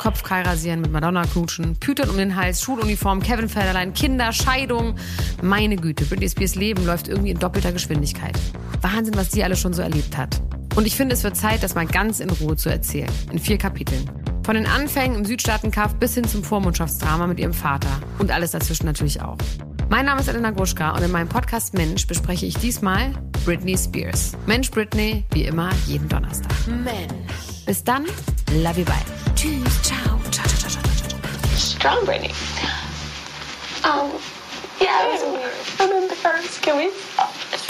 Brittany. Kopfkeil rasieren, mit Madonna knutschen, Pütern um den Hals, Schuluniform, Kevin Federlein, Kinder, Scheidung. Meine Güte, Britney Spears Leben läuft irgendwie in doppelter Geschwindigkeit. Wahnsinn, was die alles schon so erlebt hat. Und ich finde, es wird Zeit, das mal ganz in Ruhe zu erzählen. In vier Kapiteln. Von den Anfängen im Südstaatenkampf bis hin zum Vormundschaftsdrama mit ihrem Vater. Und alles dazwischen natürlich auch. Mein Name ist Elena Gruschka und in meinem Podcast Mensch bespreche ich diesmal Britney Spears. Mensch Britney, wie immer, jeden Donnerstag. Mensch. Bis dann, love you, bye. Tschüss, ciao, ciao, ciao, ciao, ciao, ciao. strong Brittany. Um, yeah, I remember first. Can we?